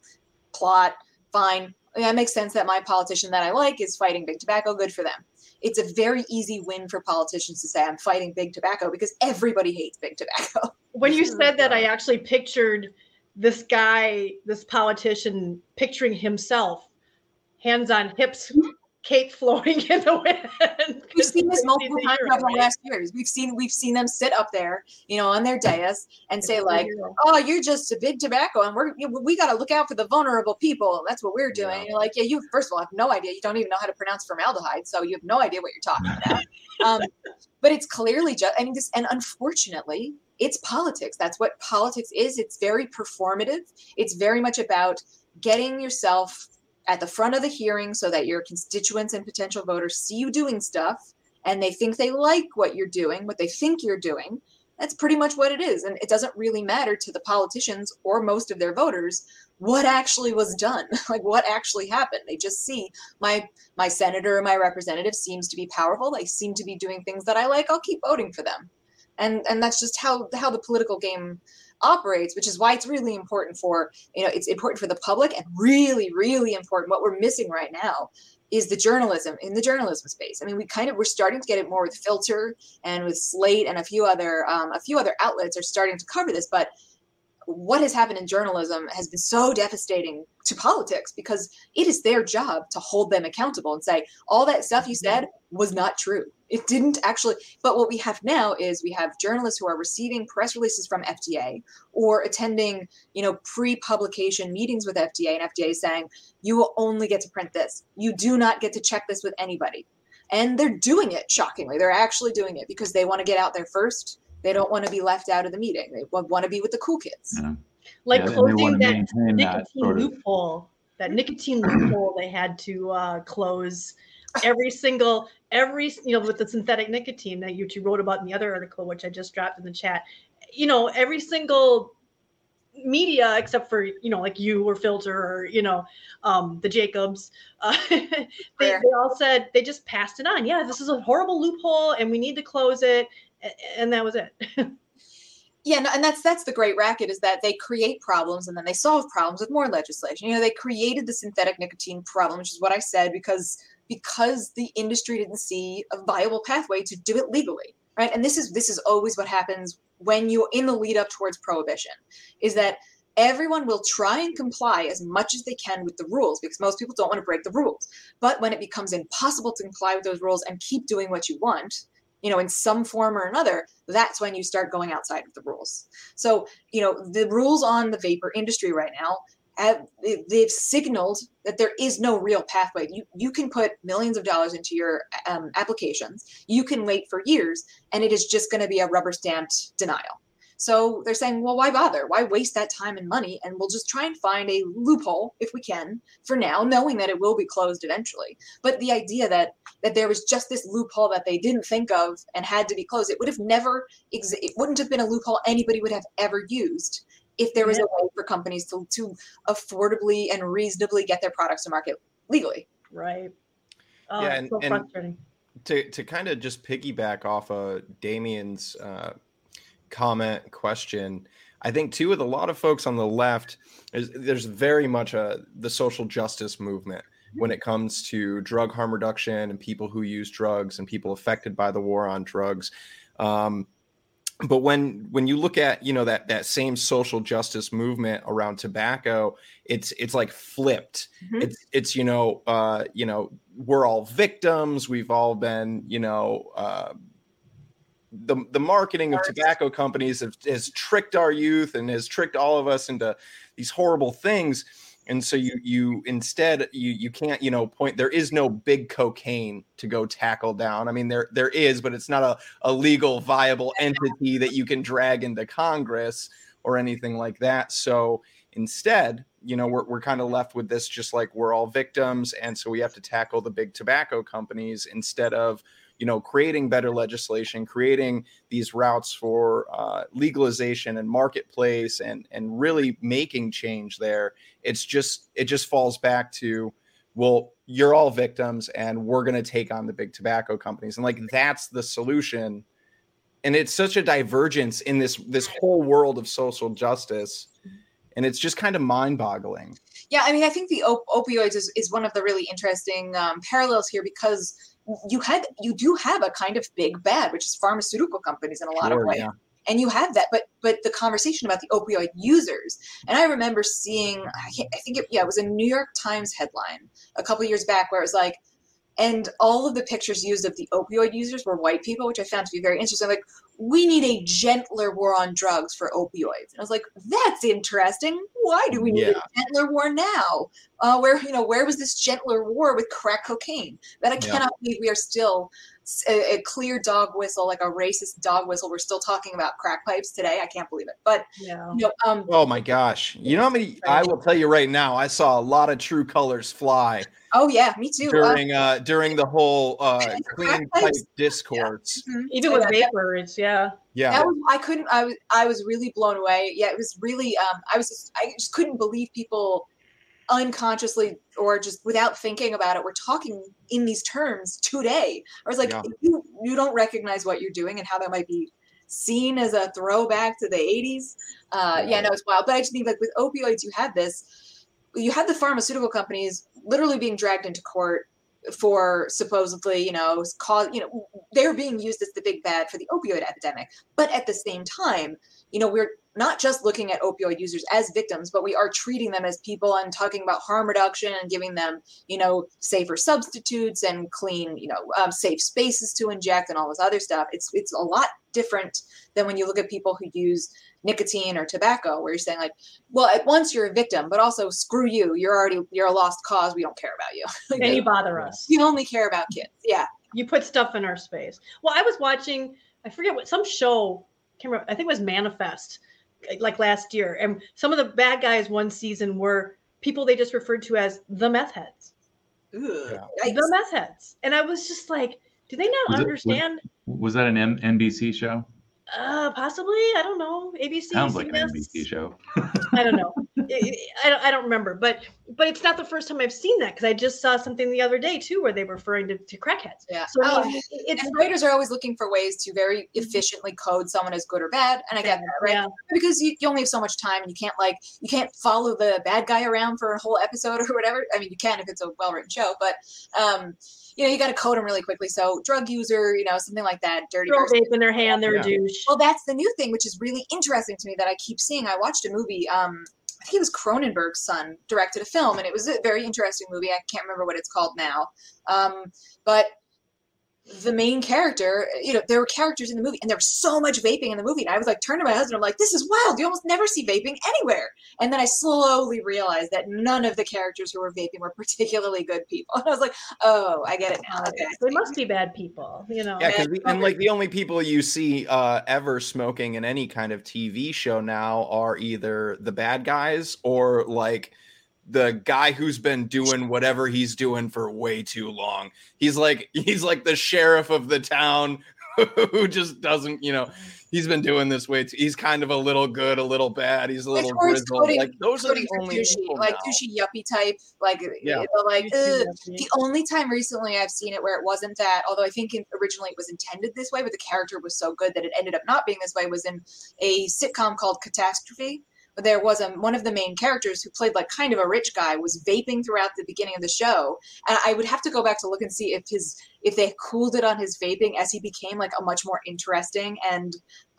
plot. Fine. Yeah, it makes sense that my politician that i like is fighting big tobacco. Good for them. It's a very easy win for politicians to say i'm fighting big tobacco because everybody hates big tobacco. When you said that i actually pictured this guy, this politician, picturing himself, hands on hips, cape flowing in the wind. We've seen this multiple times over the last years. We've seen we've seen them sit up there, you know, on their dais and say like, "Oh, you're just a big tobacco, and we're we got to look out for the vulnerable people. That's what we're doing." Yeah. you're like, "Yeah, you first of all have no idea. You don't even know how to pronounce formaldehyde, so you have no idea what you're talking about." um, but it's clearly just, I mean, this, and unfortunately, it's politics. That's what politics is. It's very performative. It's very much about getting yourself at the front of the hearing so that your constituents and potential voters see you doing stuff and they think they like what you're doing, what they think you're doing. That's pretty much what it is. And it doesn't really matter to the politicians or most of their voters what actually was done, like what actually happened. They just see my my senator or my representative seems to be powerful. They seem to be doing things that I like. I'll keep voting for them and and that's just how how the political game operates which is why it's really important for you know it's important for the public and really really important. What we're missing right now is the journalism in the journalism space. I mean we kind of we're starting to get it more with filter and with slate and a few other um, a few other outlets are starting to cover this but what has happened in journalism has been so devastating to politics because it is their job to hold them accountable and say all that stuff you said was not true. It didn't actually but what we have now is we have journalists who are receiving press releases from fda or attending you know pre-publication meetings with fda and fda saying you will only get to print this. You do not get to check this with anybody. And they're doing it shockingly. They're actually doing it because they want to get out there first they don't want to be left out of the meeting. They want to be with the cool kids. Yeah. Like yeah, closing that nicotine that loophole, that nicotine loophole they had to uh, close every single every you know with the synthetic nicotine that you two wrote about in the other article which i just dropped in the chat you know every single media except for you know like you or filter or you know um the jacobs uh, they, they all said they just passed it on yeah this is a horrible loophole and we need to close it and that was it. yeah, no, and that's that's the great racket is that they create problems and then they solve problems with more legislation. You know, they created the synthetic nicotine problem, which is what I said because because the industry didn't see a viable pathway to do it legally, right? And this is this is always what happens when you're in the lead up towards prohibition, is that everyone will try and comply as much as they can with the rules because most people don't want to break the rules. But when it becomes impossible to comply with those rules and keep doing what you want, you know in some form or another that's when you start going outside of the rules. So you know the rules on the vapor industry right now have, they've signaled that there is no real pathway. You you can put millions of dollars into your um, applications. You can wait for years and it is just going to be a rubber stamped denial so they're saying, well, why bother? Why waste that time and money? And we'll just try and find a loophole if we can for now, knowing that it will be closed eventually. But the idea that that there was just this loophole that they didn't think of and had to be closed, it would have never, it wouldn't have been a loophole anybody would have ever used if there was yeah. a way for companies to, to affordably and reasonably get their products to market legally. Right. Oh, yeah, and, so and to, to kind of just piggyback off of Damien's uh, comment question. I think too with a lot of folks on the left is there's very much a the social justice movement when it comes to drug harm reduction and people who use drugs and people affected by the war on drugs. Um, but when when you look at you know that that same social justice movement around tobacco it's it's like flipped. Mm-hmm. it's it's you know uh you know we're all victims. We've all been you know uh the the marketing of tobacco companies have, has tricked our youth and has tricked all of us into these horrible things. And so you you instead you you can't you know point there is no big cocaine to go tackle down. I mean there there is but it's not a, a legal viable entity that you can drag into congress or anything like that. So instead you know we're, we're kind of left with this just like we're all victims and so we have to tackle the big tobacco companies instead of you know creating better legislation creating these routes for uh, legalization and marketplace and and really making change there it's just it just falls back to well you're all victims and we're going to take on the big tobacco companies. And like that's the solution. And it's such a divergence in this this whole world of social justice. And it's just kind of mind-boggling. Yeah i mean i think the op- opioids is, is one of the really interesting um, parallels here because you had you do have a kind of big bad, which is pharmaceutical companies in a lot sure, of ways. Yeah. And you have that, but but the conversation about the opioid users, and I remember seeing, I, I think it, yeah, it was a New York Times headline a couple years back where it was like, and all of the pictures used of the opioid users were white people, which I found to be very interesting. Like, we need a gentler war on drugs for opioids. And I was like, that's interesting. Why do we need yeah. a gentler war now? Uh, where you know where was this gentler war with crack cocaine? That I cannot yeah. believe we are still a, a, clear dog whistle, like a racist dog whistle. We're still talking about crack pipes today. I can't believe it. But yeah. you know, um, oh my gosh, you know how many? I will tell you right now. I saw a lot of true colors fly. Oh yeah, me too. During uh, uh during the whole uh, clean pipe discourse, yeah. mm-hmm. even with vapors, yeah. Yeah, that was, I couldn't. I was I was really blown away. Yeah, it was really. Um, I was just, I just couldn't believe people unconsciously or just without thinking about it, we're talking in these terms today. I was like, yeah. you you don't recognize what you're doing and how that might be seen as a throwback to the 80s. Uh, yeah, no, it's wild. But I just think like with opioids, you had this. You had the pharmaceutical companies literally being dragged into court for supposedly, you know, cause, you know, they're being used as the big bad for the opioid epidemic. But at the same time, you know we're not just looking at opioid users as victims, but we are treating them as people and talking about harm reduction and giving them, you know, safer substitutes and clean, you know, um, safe spaces to inject and all this other stuff. It's it's a lot different than when you look at people who use nicotine or tobacco, where you're saying like, well, at once you're a victim, but also screw you, you're already you're a lost cause. We don't care about you. like, and you bother us. You only care about kids. Yeah. You put stuff in our space. Well, I was watching. I forget what some show. Can't remember, I think it was Manifest like last year. And some of the bad guys one season were people they just referred to as the meth heads. Yeah. The meth heads. And I was just like, do they not was understand? It, was, was, that an M- NBC show? Uh, possibly. I don't know. ABC sounds like an NBC show. I don't know. I don't. I don't remember. But but it's not the first time I've seen that because I just saw something the other day too where they were referring to, to crackheads. Yeah. So oh, I mean, it's and writers are always looking for ways to very efficiently code someone as good or bad, and I get that, right? Yeah. Because you, you only have so much time, and you can't like you can't follow the bad guy around for a whole episode or whatever. I mean, you can if it's a well written show, but um you know, you got to code them really quickly. So drug user, you know, something like that, dirty Throw vape in their hand, they're yeah. a douche. Well, that's the new thing, which is really interesting to me that I keep seeing. I watched a movie, um, I think it was Cronenberg's son directed a film, and it was a very interesting movie. I can't remember what it's called now. Um, but the main character, you know, there were characters in the movie and there was so much vaping in the movie. And I was like, turn to my husband, I'm like, this is wild. You almost never see vaping anywhere. And then I slowly realized that none of the characters who were vaping were particularly good people. And I was like, oh, I get it now. Okay. They must be bad people, you know. Yeah, because and like the only people you see uh, ever smoking in any kind of TV show now are either the bad guys or like – the guy who's been doing whatever he's doing for way too long. He's like he's like the sheriff of the town who just doesn't, you know, he's been doing this way. Too, he's kind of a little good, a little bad. He's a little grizzled. Coding, like those are the only douchey, like douchey yuppie type. Like yeah. like the only time recently I've seen it where it wasn't that. Although I think originally it was intended this way, but the character was so good that it ended up not being this way. Was in a sitcom called Catastrophe there was a one of the main characters who played like kind of a rich guy was vaping throughout the beginning of the show. And i would have to go back to look and see if his if they cooled it on his vaping as he became like a much more interesting and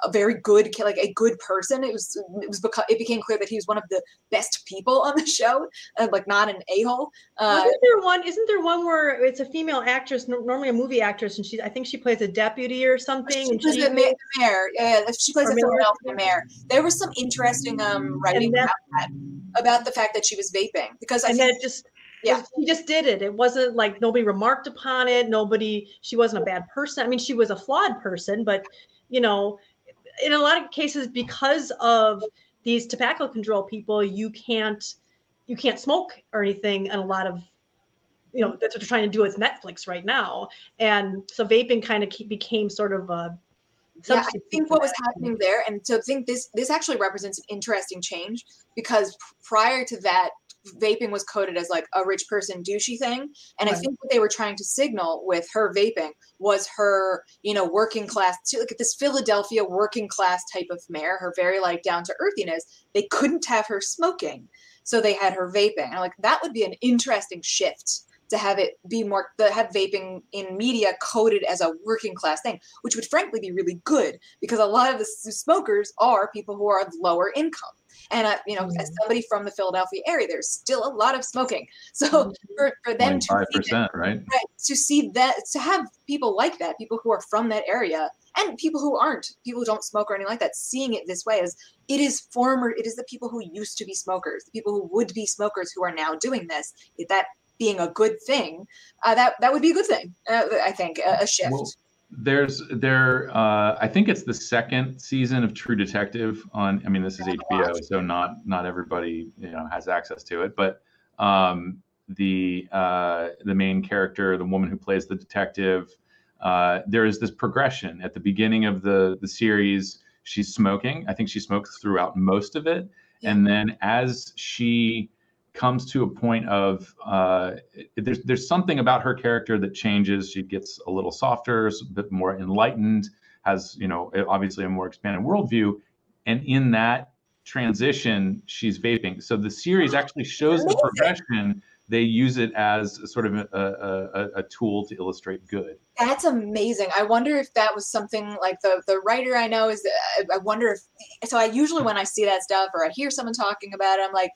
a very good like a good person. It was it was because it became clear that he was one of the best people on the show and like not an a-hole uh, isn't there one isn't there one where it's a female actress normally a movie actress and she i think she plays a deputy or something she plays the mayor. Yeah she plays a philadelphia mayor. There was some interesting um writing that, about that about the fact that she was vaping because i think, just yeah. she just did it. It wasn't like nobody remarked upon it. Nobody she wasn't a bad person. I mean she was a flawed person but you know in a lot of cases because of these tobacco control people you can't you can't smoke or anything and a lot of you know that's what they're trying to do with netflix right now. And so vaping kind of became sort of a yeah, I think what was happening there, and so I think this this actually represents an interesting change because prior to that, vaping was coded as like a rich person douchey thing. And right. I think what they were trying to signal with her vaping was her, you know, working class, look at this Philadelphia working class type of mayor, her very like down to earthiness. They couldn't have her smoking. So they had her vaping. And I'm like, that would be an interesting shift to have it be more to have vaping in media coded as a working class thing, which would frankly be really good because a lot of the smokers are people who are lower income. And uh, you know, mm-hmm. as somebody from the Philadelphia area, there's still a lot of smoking. So mm-hmm. for, for them to percent, right? right, to see that, to have people like that, people who are from that area, and people who aren't, people who don't smoke or anything like that, seeing it this way as it is former, it is the people who used to be smokers, the people who would be smokers who are now doing this. That being a good thing, uh, that that would be a good thing. Uh, I think a, a shift. Well, there's there uh, i think it's the second season of true detective on i mean this is hbo so not not everybody you know has access to it but um, the uh, the main character the woman who plays the detective uh, there is this progression. At the beginning of the the series she's smoking. I think she smokes throughout most of it. Yeah. and then as she comes to a point of uh, there's there's something about her character that changes. She gets a little softer, a bit more enlightened, has you know obviously a more expanded worldview, and in that transition, she's vaping. So the series actually shows the progression they use it as sort of a, a, a, tool to illustrate good. That's amazing. I wonder if that was something like the the writer I know is. I wonder if so. I usually when I see that stuff or I hear someone talking about it, I'm like,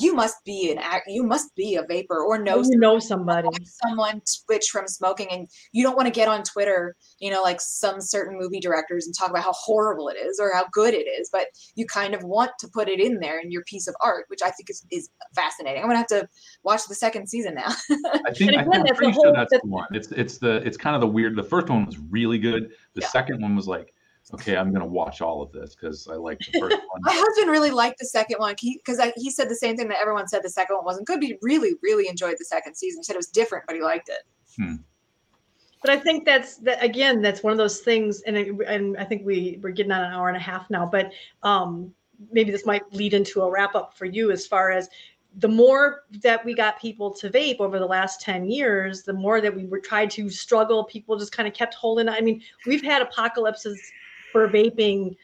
you must be an act you must be a vapor or know you know somebody. someone switch from smoking and you don't want to get on twitter you know like some certain movie directors and talk about how horrible it is or how good it is but you kind of want to put it in there in your piece of art which i think is, is fascinating. I'm gonna have to watch the second season now. I think, again, I am pretty sure that's the one. It's it's the it's kind of the weird the first one was really good. The yeah. second one was like okay, I'm gonna watch all of this because I like the first one. My husband really liked the second one because he, he said the same thing that everyone said the second one wasn't good, but he really, really enjoyed the second season. He said it was different, but he liked it. Hmm. But I think that's that again. That's one of those things, and it, and I think we we're getting on an hour and a half now. But um, maybe this might lead into a wrap up for you as far as the more that we got people to vape over the last 10 years, the more that we were tried to struggle, people just kind of kept holding. I mean, we've had apocalypses for vaping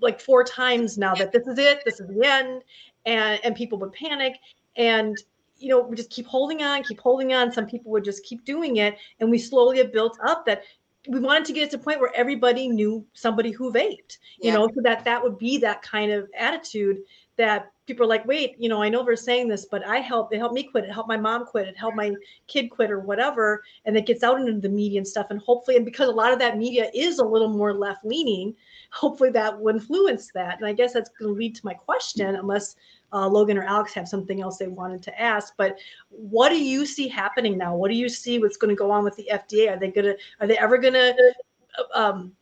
like four times now that this is it, this is the end, and and people would panic and you know we just keep holding on, keep holding on. Some people would just keep doing it, and we slowly have built up that we wanted to get to a point where everybody knew somebody who vaped, you yeah. know, so that that would be that kind of attitude that people are like, wait, you know, I know we're saying this, but I help, it helped me quit, it helped my mom quit, it helped my kid quit or whatever. And it gets out into the media and stuff. And hopefully, and because a lot of that media is a little more left leaning, hopefully that will influence that. And I guess that's going to lead to my question, unless uh, Logan or Alex have something else they wanted to ask. But what do you see happening now? What do you see what's going to go on with the FDA? Are they going to, are they ever going to, um,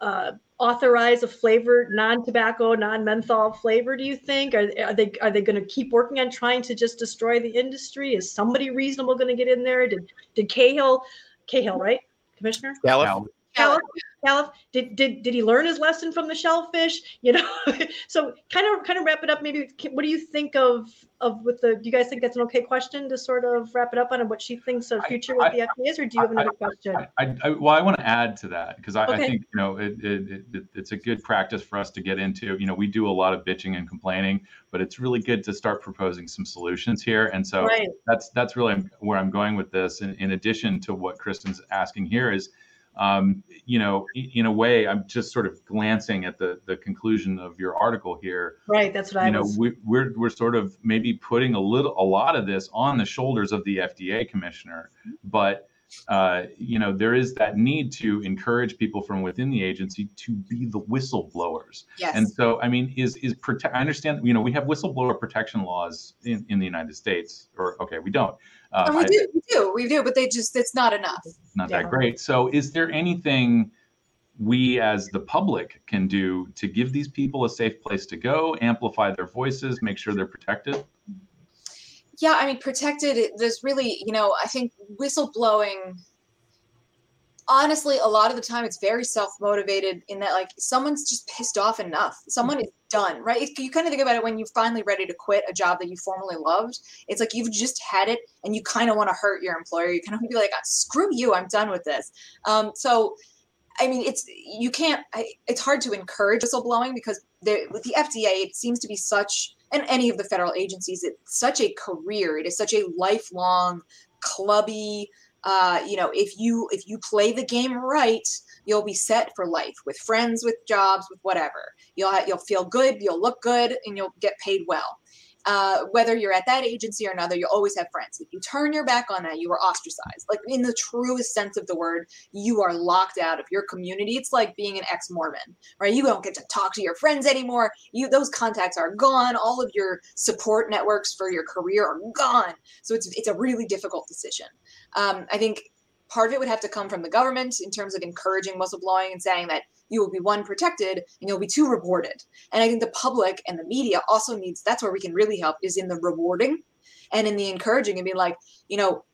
uh, authorize a flavored non-tobacco, non-menthol flavor? Do you think are, are they are they going to keep working on trying to just destroy the industry? Is somebody reasonable going to get in there? Did did Cahill, Cahill, right, Commissioner? Califf. Califf, Califf, did, did did he learn his lesson from the shellfish? You know, so kind of kind of wrap it up. Maybe what do you think of of with the? Do you guys think that's an okay question to sort of wrap it up on and what she thinks of future I, with I, the FDA is, or do you have another I, question? I, well, I want to add to that because I, okay. think you know it, it, it, it's a good practice for us to get into. You know, we do a lot of bitching and complaining, but it's really good to start proposing some solutions here. And so right. that's that's really where I'm going with this. In, in addition to what Kristen's asking here is um, you know, in a way, I'm just sort of glancing at the the conclusion of your article here. Right, that's what you I know. Was... We, we're we're sort of maybe putting a little, a lot of this on the shoulders of the FDA commissioner, but uh, you know, there is that need to encourage people from within the agency to be the whistleblowers. Yes. And so, I mean, is is protect? I understand. You know, we have whistleblower protection laws in, in the United States, or okay, we don't. Uh, we do, we do, we do, but they just it's not enough. Not yeah. that great. So, is there anything? we as the public can do to give these people a safe place to go, amplify their voices, make sure they're protected? yeah, I mean, protected, there's really, you know, I think whistleblowing, honestly, a lot of the time it's very self motivated in that, like, someone's just pissed off enough. Someone is done, right? You kind of think about it when you're finally ready to quit a job that you formerly loved, it's like you've just had it and you kind of want to hurt your employer. You kind of be like, ah, screw you, I'm done with this. Um, so, I mean, it's you can't. I, it's hard to encourage whistleblowing because with the FDA, it seems to be such and any of the federal agencies it's such a career it is such a lifelong clubby uh, you know if you if you play the game right you'll be set for life with friends with jobs with whatever. You'll you'll feel good you'll look good and you'll get paid well uh, whether you're at that agency or another, you'll always have friends. If you turn your back on that, you are ostracized. Like in the truest sense of the word, you are locked out of your community. It's like being an ex-Mormon, right? You don't get to talk to your friends anymore. You those contacts are gone. All of your support networks for your career are gone. So it's it's a really difficult decision. Um, I think part of it would have to come from the government in terms of encouraging whistleblowing and saying that you will be one protected and you'll be two rewarded. And i think the public and the media also needs that's where we can really help is in the rewarding and in the encouraging and being like you know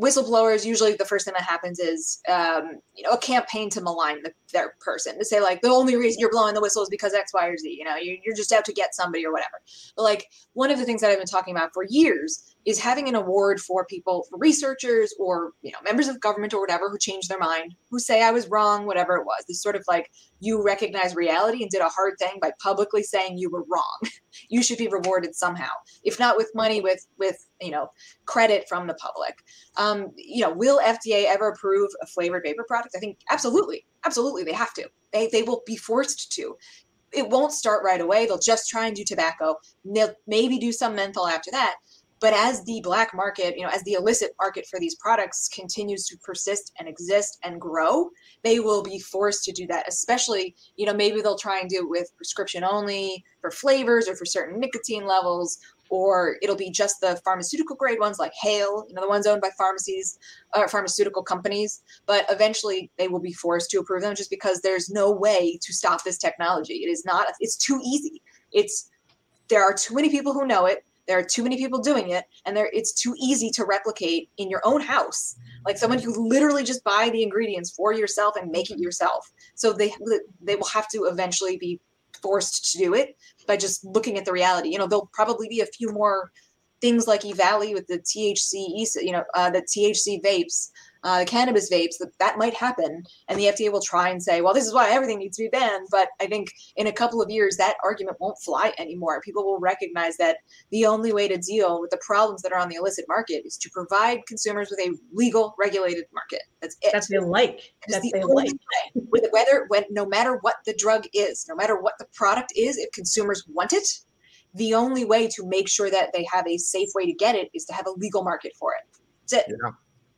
whistleblowers usually the first thing that happens is um, you know a campaign to malign the, their person to say like the only reason you're blowing the whistle is because x y or z you know you're, you're just out to get somebody or whatever. But like one of the things that i've been talking about for years is having an award for people, for researchers or you know members of government or whatever who change their mind, who say I was wrong, whatever it was. This sort of like you recognize reality and did a hard thing by publicly saying you were wrong. you should be rewarded somehow, if not with money, with with you know credit from the public. Um, you know, will FDA ever approve a flavored vapor product? I think absolutely, absolutely they have to. They they will be forced to it won't start right away. They'll just try and do tobacco. They'll maybe do some menthol after that. But as the black market, you know, as the illicit market for these products continues to persist and exist and grow, they will be forced to do that. Especially, you know, maybe they'll try and do it with prescription only for flavors or for certain nicotine levels, or it'll be just the pharmaceutical grade ones like Hale, you know, the ones owned by pharmacies or pharmaceutical companies. But eventually they will be forced to approve them just because there's no way to stop this technology. It is not, it's too easy. It's, there are too many people who know it there are too many people doing it, and there it's too easy to replicate in your own house. Like someone who literally just buy the ingredients for yourself and make it yourself. So they they will have to eventually be forced to do it by just looking at the reality. You know, there'll probably be a few more things like EVALI with the THC, you know, uh, the THC vapes uh, cannabis vapes, that, that might happen. And the FDA will try and say, well, this is why everything needs to be banned. But I think in a couple of years, that argument won't fly anymore. People will recognize that the only way to deal with the problems that are on the illicit market is to provide consumers with a legal, regulated market. That's it. That's they like. That's the they like. With whether, when, no matter what the drug is, no matter what the product is, if consumers want it, the only way to make sure that they have a safe way to get it is to have a legal market for it. That's it. Yeah.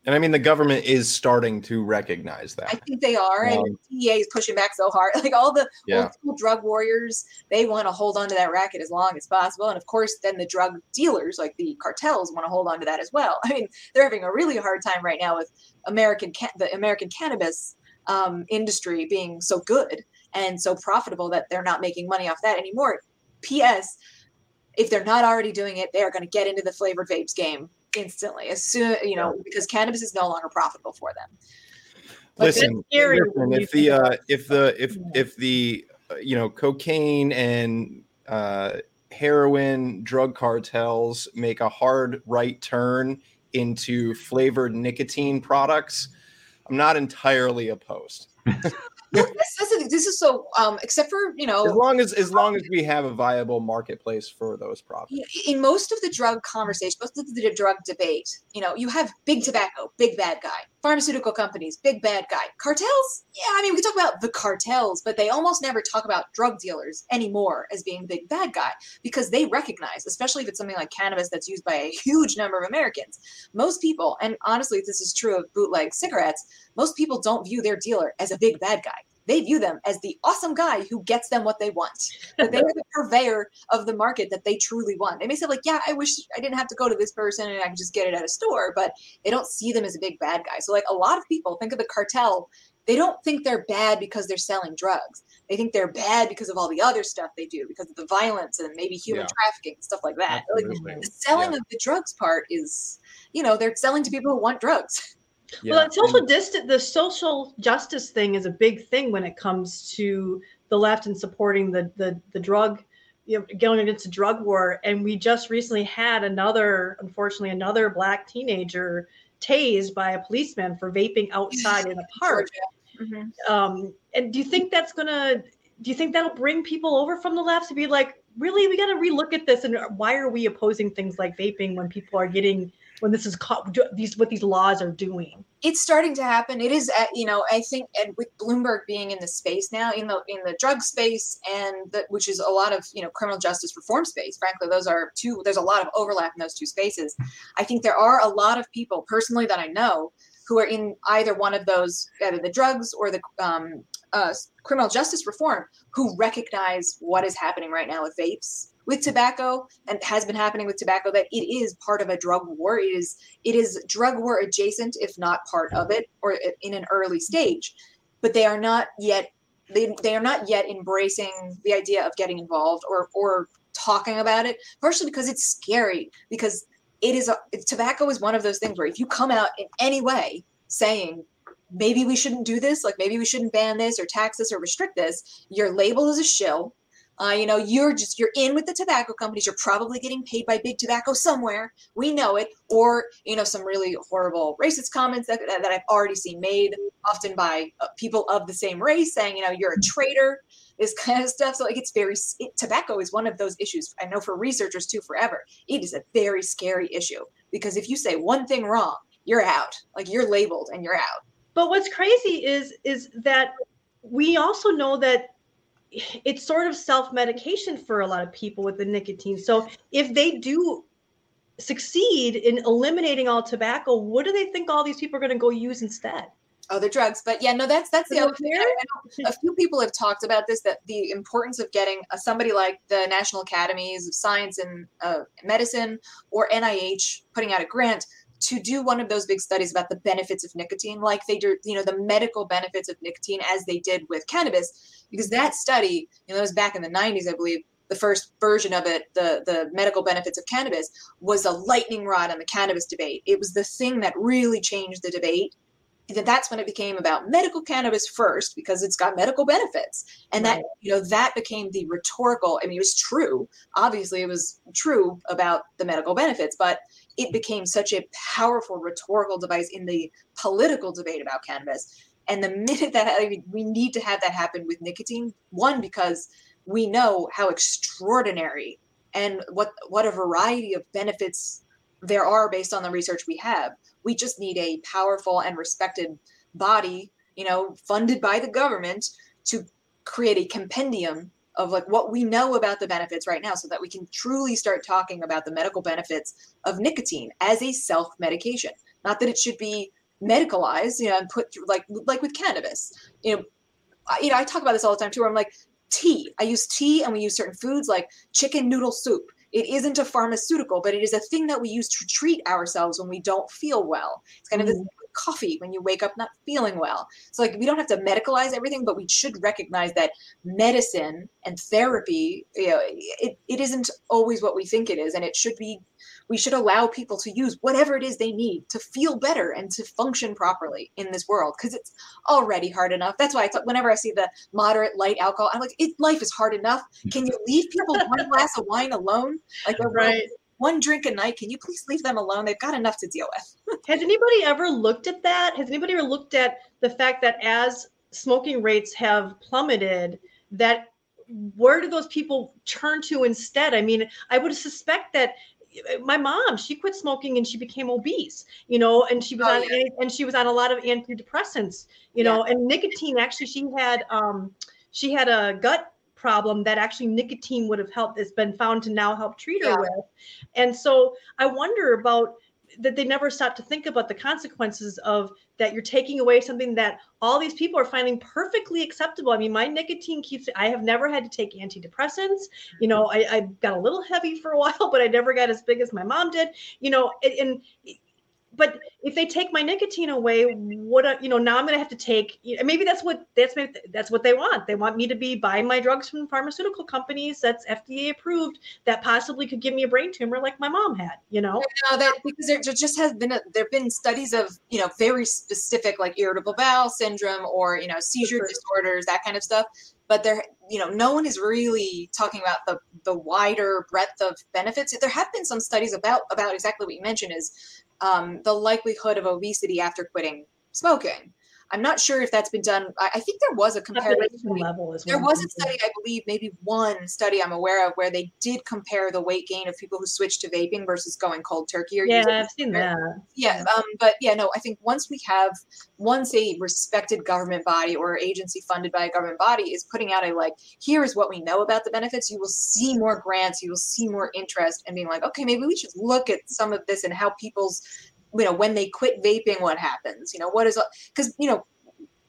And I mean, the government is starting to recognize that. I think they are. Um, and DEA is pushing back so hard. Like all the yeah. old school drug warriors, they want to hold on to that racket as long as possible. And of course, then the drug dealers, like the cartels, want to hold on to that as well. I mean, they're having a really hard time right now with American ca- the American cannabis um, industry being so good and so profitable that they're not making money off that anymore. P.S. If they're not already doing it, they are going to get into the flavored vapes game instantly as soon you know because cannabis is no longer profitable for them. Listen, listen if the uh, if the if if the uh, you know cocaine and uh, heroin drug cartels make a hard right turn into flavored nicotine products i'm not entirely opposed this, this is so um, except for you know as long as as long as we have a viable marketplace for those products in most of the drug conversation most of the drug debate you know you have big tobacco big bad guy pharmaceutical companies big bad guy. Cartels? Yeah i mean we talk about the cartels but they almost never talk about drug dealers anymore as being big bad guy because they recognize especially if it's something like cannabis that's used by a huge number of americans most people and honestly this is true of bootleg cigarettes most people don't view their dealer as a big bad guy. They view them as the awesome guy who gets them what they want. But they are the purveyor of the market that they truly want. They may say, like, yeah, I wish I didn't have to go to this person and I could just get it at a store, but they don't see them as a big bad guy. So, like, a lot of people think of the cartel they don't think they're bad because they're selling drugs. They think they're bad because of all the other stuff they do, because of the violence and maybe human yeah. trafficking, stuff like that. Like, the selling yeah. of the drugs part is, you know, they're selling to people who want drugs. Yeah. Well, social distant the social justice thing is a big thing when it comes to the left and supporting the the the drug, you know, going against the drug war. And we just recently had another, unfortunately, another black teenager tased by a policeman for vaping outside in a park. Mm-hmm. Um, and do you think that's gonna? Do you think that'll bring people over from the left to be like, really, we got to relook at this? And why are we opposing things like vaping when people are getting when this is caught, these what these laws are doing. It's starting to happen. It is uh, you know i think and with bloomberg being in the space now in the in the drug space and the, which is a lot of you know criminal justice reform space frankly those are two there's a lot of overlap in those two spaces. I think there are a lot of people personally that i know who are in either one of those either the drugs or the um, uh, criminal justice reform who recognize what is happening right now with vapes with tobacco and has been happening with tobacco that it is part of a drug war. It is it is drug war adjacent if not part of it or in an early stage. But they are not yet they, they are not yet embracing the idea of getting involved or or talking about it partially because it's scary because it is a, tobacco is one of those things where if you come out in any way saying maybe we shouldn't do this like maybe we shouldn't ban this or tax this or restrict this your label is a shill Uh, you know, you're just you're in with the tobacco companies. You're probably getting paid by big tobacco somewhere. We know it. Or you know, some really horrible racist comments that, that I've already seen made, often by uh, people of the same race, saying, you know, you're a traitor. This kind of stuff. So like, it's very it, tobacco is one of those issues. I know for researchers too. Forever, it is a very scary issue because if you say one thing wrong, you're out. Like you're labeled and you're out. But what's crazy is is that we also know that it's sort of self-medication for a lot of people with the nicotine. So if they do succeed in eliminating all tobacco, what do they think all these people are going to go use instead? Other drugs. But yeah, no, that's that's the other thing. a few people have talked about this that the importance of getting a, somebody like the National Academies of Science and uh, Medicine or NIH putting out a grant to do one of those big studies about the benefits of nicotine, like they do, you know, the medical benefits of nicotine as they did with cannabis, because that study, you know, it was back in the 90s, I believe, the first version of it, the the medical benefits of cannabis, was a lightning rod on the cannabis debate. It was the thing that really changed the debate that's when it became about medical cannabis first because it's got medical benefits. And that you know that became the rhetorical i mean it was true. Obviously it was true about the medical benefits but it became such a powerful rhetorical device in the political debate about cannabis. And the minute that I mean, we need to have that happen with nicotine one because we know how extraordinary and what what a variety of benefits there are based on the research we have we just need a powerful and respected body, you know, funded by the government to create a compendium of like what we know about the benefits right now so that we can truly start talking about the medical benefits of nicotine as a self-medication. Not that it should be medicalized, you know, and put through like like with cannabis. You know, I, you know, I talk about this all the time too. Where I'm like, tea. I use tea, and we use certain foods like chicken noodle soup. It isn't a pharmaceutical, but it is a thing that we use to treat ourselves when we don't feel well. It's kind mm. of coffee when you wake up not feeling well. So like we don't have to medicalize everything, but we should recognize that medicine and therapy, you know, it, it isn't always what we think it is, and it should be we should allow people to use whatever it is they need to feel better and to function properly in this world because it's already hard enough. That's why I thought whenever I see the moderate light alcohol, I'm like, it, life is hard enough. Can you leave people one glass of wine alone? Like, right. One drink a night. Can you please leave them alone? They've got enough to deal with. Has anybody ever looked at that? Has anybody ever looked at the fact that as smoking rates have plummeted, that where do those people turn to instead? I mean, I would suspect that my mom she quit smoking and she became obese you know and she was oh, on yeah. and she was on a lot of antidepressants you know and nicotine actually she had um she had a gut problem that actually nicotine would have helped it's been found to now help treat her yeah. with and so i wonder about that they never stop to think about the consequences of that you're taking away something that all these people are finding perfectly acceptable. I mean, my nicotine keeps, I have never had to take antidepressants. You know, I, I got a little heavy for a while, but I never got as big as my mom did, you know, and, and but if they take my nicotine away, what you know now I'm going to have to take. Maybe that's what that's maybe that's what they want. They want me to be buying my drugs from pharmaceutical companies that's FDA approved that possibly could give me a brain tumor like my mom had. You know, no, that because there just has been a, there've been studies of you know very specific like irritable bowel syndrome or you know seizure sure. disorders that kind of stuff. But there, you know, no one is really talking about the the wider breadth of benefits. There have been some studies about about exactly what you mentioned is um, the likelihood of obesity after quitting smoking. I'm not sure if that's been done. I, I think there was a comparison level. Is there was a study, I believe, maybe one study I'm aware of where they did compare the weight gain of people who switched to vaping versus going cold turkey. Or yeah, I've seen that. Yeah, um, but yeah, no, I think once we have once a respected government body or agency funded by a government body is putting out a like, here is what we know about the benefits, you will see more grants, you will see more interest, and being like, okay, maybe we should look at some of this and how people's you know when they quit vaping what happens? You know what is because you know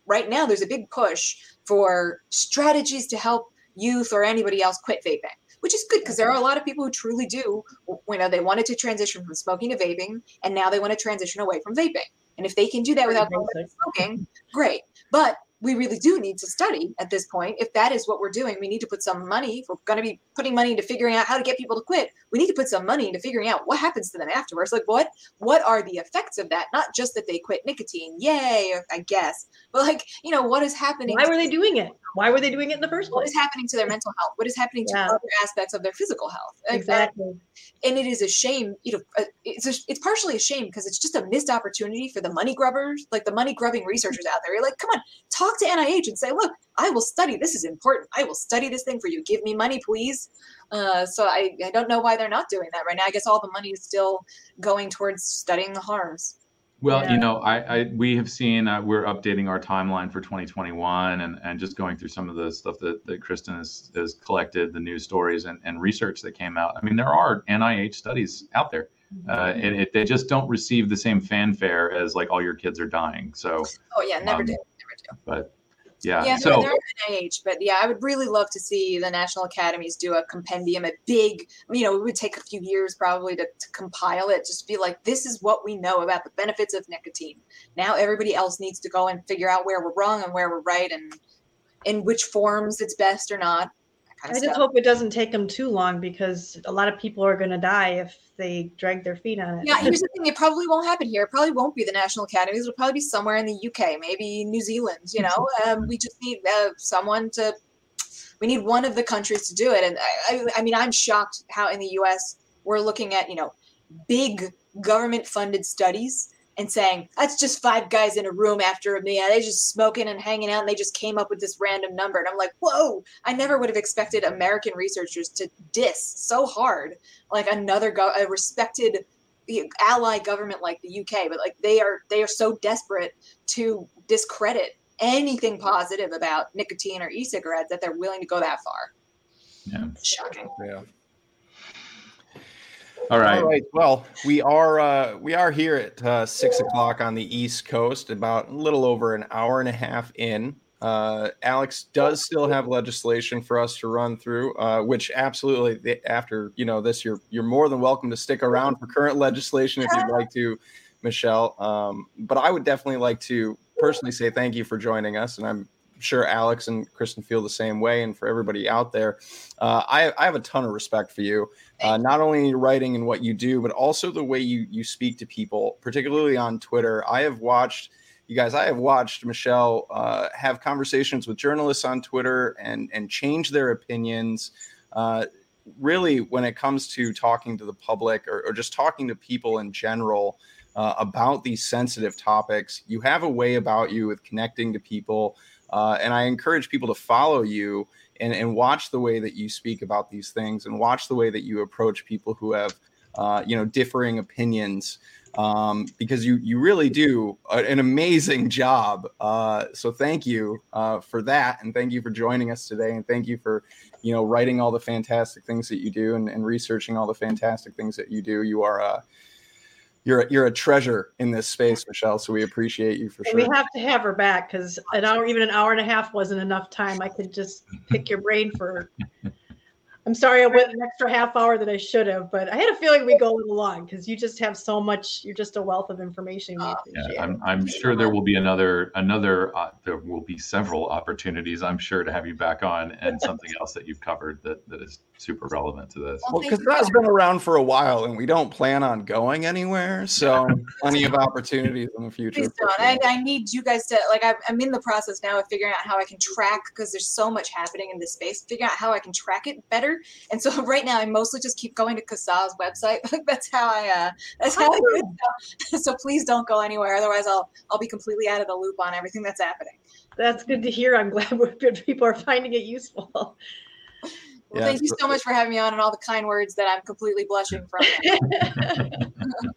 right now there's a big push for strategies to help youth or anybody else quit vaping which is good because there are a lot of people who truly do you know they wanted to transition from smoking to vaping and now they want to transition away from vaping. And if they can do that without smoking great. But we really do need to study at this point. If that is what we're doing, we need to put some money. If we're going to be putting money into figuring out how to get people to quit, we need to put some money into figuring out what happens to them afterwards. Like what what are the effects of that? Not just that they quit nicotine, yay, I guess, but like you know what is happening. Why were they doing it? Why were they doing it in the first place? What is happening to their mental health? What is happening to yeah. other aspects of their physical health? Exactly. And, and it is a shame. You know, uh, it's a, it's partially a shame because it's just a missed opportunity for the money grubbers, like the money grubbing researchers out there. You're like, come on, talk to NIH and say, look, I will study. This is important. I will study this thing for you. Give me money, please. Uh, so I, I don't know why they're not doing that right now. I guess all the money is still going towards studying the harms. Well, yeah. you know, I, I, we have seen uh, we're updating our timeline for 2021 and, and just going through some of the stuff that, that Kristen has, has collected, the news stories and, and research that came out. I mean, there are NIH studies out there. Uh, mm-hmm. and it, they just don't receive the same fanfare as like all your kids are dying. So, oh yeah, never um, do, never do. But yeah. Yeah, so, they're NIH, but yeah, I would really love to see the national academies do a compendium, a big, you know, it would take a few years probably to, to compile it, just be like, this is what we know about the benefits of nicotine. Now everybody else needs to go and figure out where we're wrong and where we're right and in which forms it's best or not. I just stuff. hope it doesn't take them too long because a lot of people are going to die if they drag their feet on it. Yeah, here's the thing: it probably won't happen here. It probably won't be the national academies. It'll probably be somewhere in the UK, maybe New Zealand. You know, um, we just need uh, someone to. We need one of the countries to do it, and I, I, I mean, I'm shocked how in the U.S. we're looking at you know big government-funded studies and saying that's just five guys in a room after a meal. They just smoking and hanging out, and they just came up with this random number. And I'm like, whoa! I never would have expected American researchers to diss so hard like another go- a respected ally government like the UK. But like they are they are so desperate to discredit anything positive about nicotine or e-cigarettes that they're willing to go that far. Yeah, shocking. Yeah. All right. All right. Well, we are uh, we are here at uh, six o'clock on the East Coast, about a little over an hour and a half in. Uh, Alex does still have legislation for us to run through, uh, which absolutely after you know this, you're you're more than welcome to stick around for current legislation if you'd like to, Michelle. Um, but I would definitely like to personally say thank you for joining us, and I'm sure Alex and Kristen feel the same way. And for everybody out there, uh, I, I, have a ton of respect for you, uh, not only in your writing and what you do, but also the way you you speak to people, particularly on Twitter. I have watched. You guys, I have watched Michelle uh, have conversations with journalists on Twitter and and change their opinions. Uh, really, when it comes to talking to the public or, or just talking to people in general, uh, about these sensitive topics. You have a way about you with connecting to people uh, and I encourage people to follow you and, and watch the way that you speak about these things and watch the way that you approach people who have, uh, you know, differing opinions. Um, because you you really do an amazing job. Uh, so thank you uh, for that, and thank you for joining us today, and thank you for you know writing all the fantastic things that you do and, and researching all the fantastic things that you do. You are uh, you're you're a treasure in this space, Michelle. So we appreciate you for sure. We have to have her back because an hour, even an hour and a half, wasn't enough time. I could just pick your brain for I'm sorry I went an extra half hour that I should have, but I had a feeling we'd go a little long because you just have so much. You're just a wealth of information. Uh, yeah, I'm, I'm sure there will be another another. Uh, there will be several opportunities. I'm sure to have you back on and something else that you've covered that that is super relevant to this. Well, because that's been around for a while, and we don't plan on going anywhere. So plenty of opportunities in the future. Please don't. I, I, need you guys to like. I'm, I'm in the process now of figuring out how I can track because there's so much happening in this space. Figuring out how I can track it better and so right now I mostly just keep going to CASAA's website. that's how I uh that's how I do it. So please don't go anywhere. Otherwise I'll I'll be completely out of the loop on everything that's happening. That's good to hear. I'm glad good people are finding it useful. Well, yeah, thank you so much for having me on and all the kind words that I'm completely blushing from.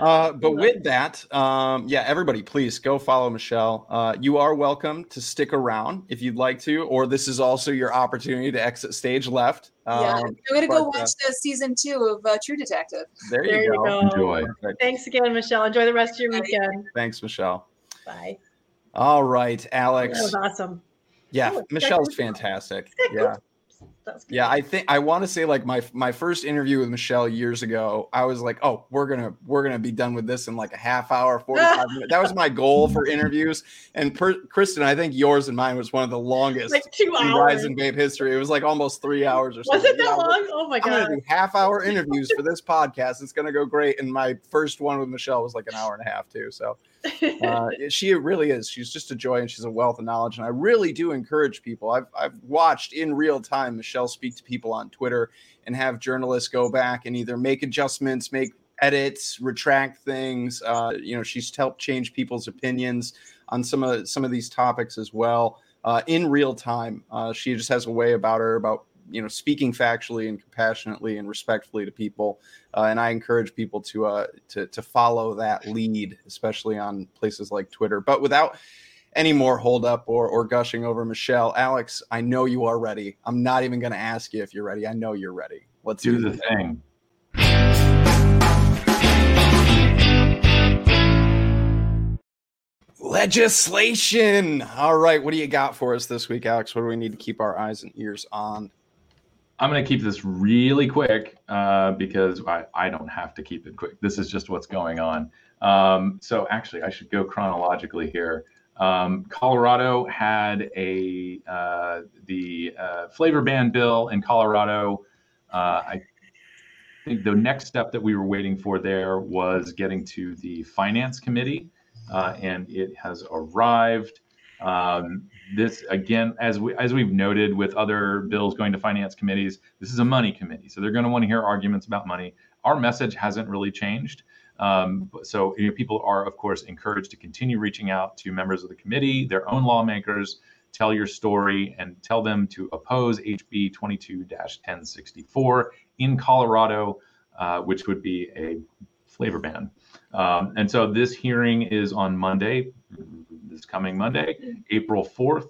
Uh, but with that, um, yeah, everybody, please go follow Michelle. Uh, you are welcome to stick around if you'd like to, or this is also your opportunity to exit stage left. Um, yeah, I'm gonna go watch uh, the season two of uh, True Detective. There, there you, go. go. Enjoy. Thanks again, Michelle. Enjoy the rest of your weekend. Thanks, Michelle. Bye. All right, Alex. That was awesome. Yeah, oh, Michelle's fantastic. Yeah. That's good. Yeah, I think I want to say like my my first interview with Michelle years ago, I was like, oh, we're gonna we're gonna be done with this in like a half hour, forty five minutes. That was my goal for interviews. And per, Kristen, I think yours and mine was one of the longest like two hours. Rise and Babe history. It was like almost three hours or something. Was it that yeah, long? Oh my god! I'm gonna do half hour interviews for this podcast. It's gonna go great. And my first one with Michelle was like an hour and a half too. So uh, she really is. She's just a joy and she's a wealth of knowledge. And I really do encourage people. I've I've watched in real time Michelle speak to people on Twitter and have journalists go back and either make adjustments, make edits, retract things. Uh, you know, she's helped change people's opinions on some of some of these topics as well uh, in real time. Uh, she just has a way about her about you know speaking factually and compassionately and respectfully to people. Uh, and I encourage people to uh, to to follow that lead, especially on places like Twitter. But without any more hold up or, or gushing over Michelle. Alex, I know you are ready. I'm not even going to ask you if you're ready. I know you're ready. Let's do, do the thing. Legislation. All right. What do you got for us this week, Alex? What do we need to keep our eyes and ears on? I'm going to keep this really quick uh, because I, I don't have to keep it quick. This is just what's going on. Um, so, actually, I should go chronologically here. Um, Colorado had a uh, the uh, flavor ban bill in Colorado. Uh, I think the next step that we were waiting for there was getting to the finance committee, uh, and it has arrived. Um, this again, as we as we've noted with other bills going to finance committees, this is a money committee, so they're going to want to hear arguments about money. Our message hasn't really changed. Um, so you know, people are, of course, encouraged to continue reaching out to members of the committee, their own lawmakers, tell your story, and tell them to oppose HB 22-1064 in Colorado, uh, which would be a flavor ban. Um, and so this hearing is on Monday, this coming Monday, April 4th,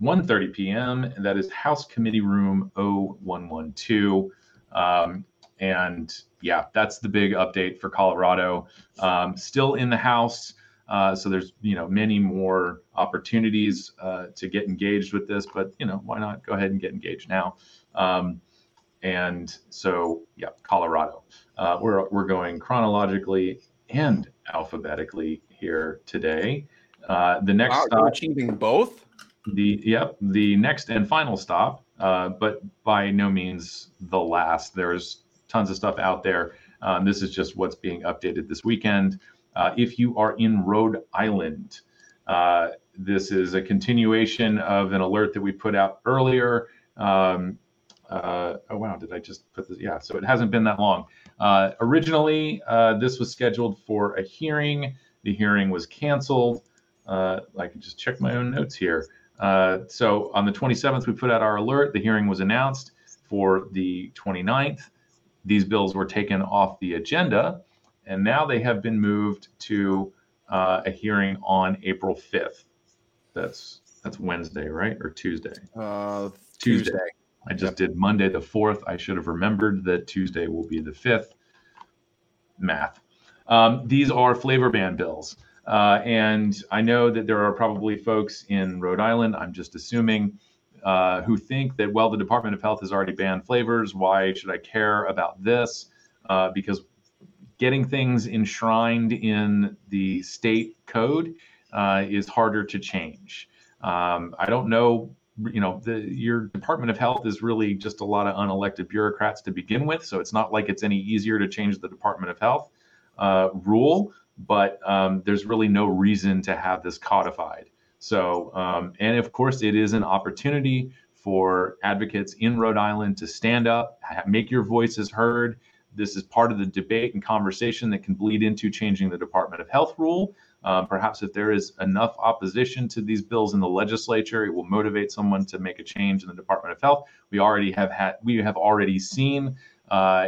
1.30 p.m. That is House Committee Room 0112. Um, and yeah, that's the big update for Colorado. Um, still in the House. Uh, so there's you know many more opportunities uh, to get engaged with this, but you know why not go ahead and get engaged now? Um, and so yeah, Colorado. Uh, we're we're going chronologically and alphabetically here today. Uh, the next wow, stop, achieving both. The yep, the next and final stop, uh, but by no means the last. There's tons of stuff out there. Um, this is just what's being updated this weekend. Uh, if you are in Rhode Island, uh, this is a continuation of an alert that we put out earlier. Um, uh, oh wow, did I just put this? Yeah, so it hasn't been that long. Uh, originally, uh, this was scheduled for a hearing. The hearing was canceled. Uh, I can just check my own notes here. so on the 27th, we put out our alert. The hearing was announced for the 29th these bills were taken off the agenda, and now they have been moved to uh, a hearing on April 5th. That's that's Wednesday, right, or Tuesday? Uh, Tuesday. Tuesday. I just yep. did Monday the 4th. I should have remembered that Tuesday will be the 5th. Math. Um, these are flavor ban bills. Uh, and I know that there are probably folks in Rhode Island, I'm just assuming, uh, who think that, well, the Department of Health has already banned flavors. Why should I care about this? Uh, because getting things enshrined in the state code uh, is harder to change. Um, I don't know, you know, the, your Department of Health is really just a lot of unelected bureaucrats to begin with. So it's not like it's any easier to change the Department of Health uh, rule, but um, there's really no reason to have this codified. So, um, and of course, it is an opportunity for advocates in Rhode Island to stand up, make your voices heard. This is part of the debate and conversation that can bleed into changing the Department of Health rule. Um, perhaps if there is enough opposition to these bills in the legislature, it will motivate someone to make a change in the Department of Health. We already have had, we have already seen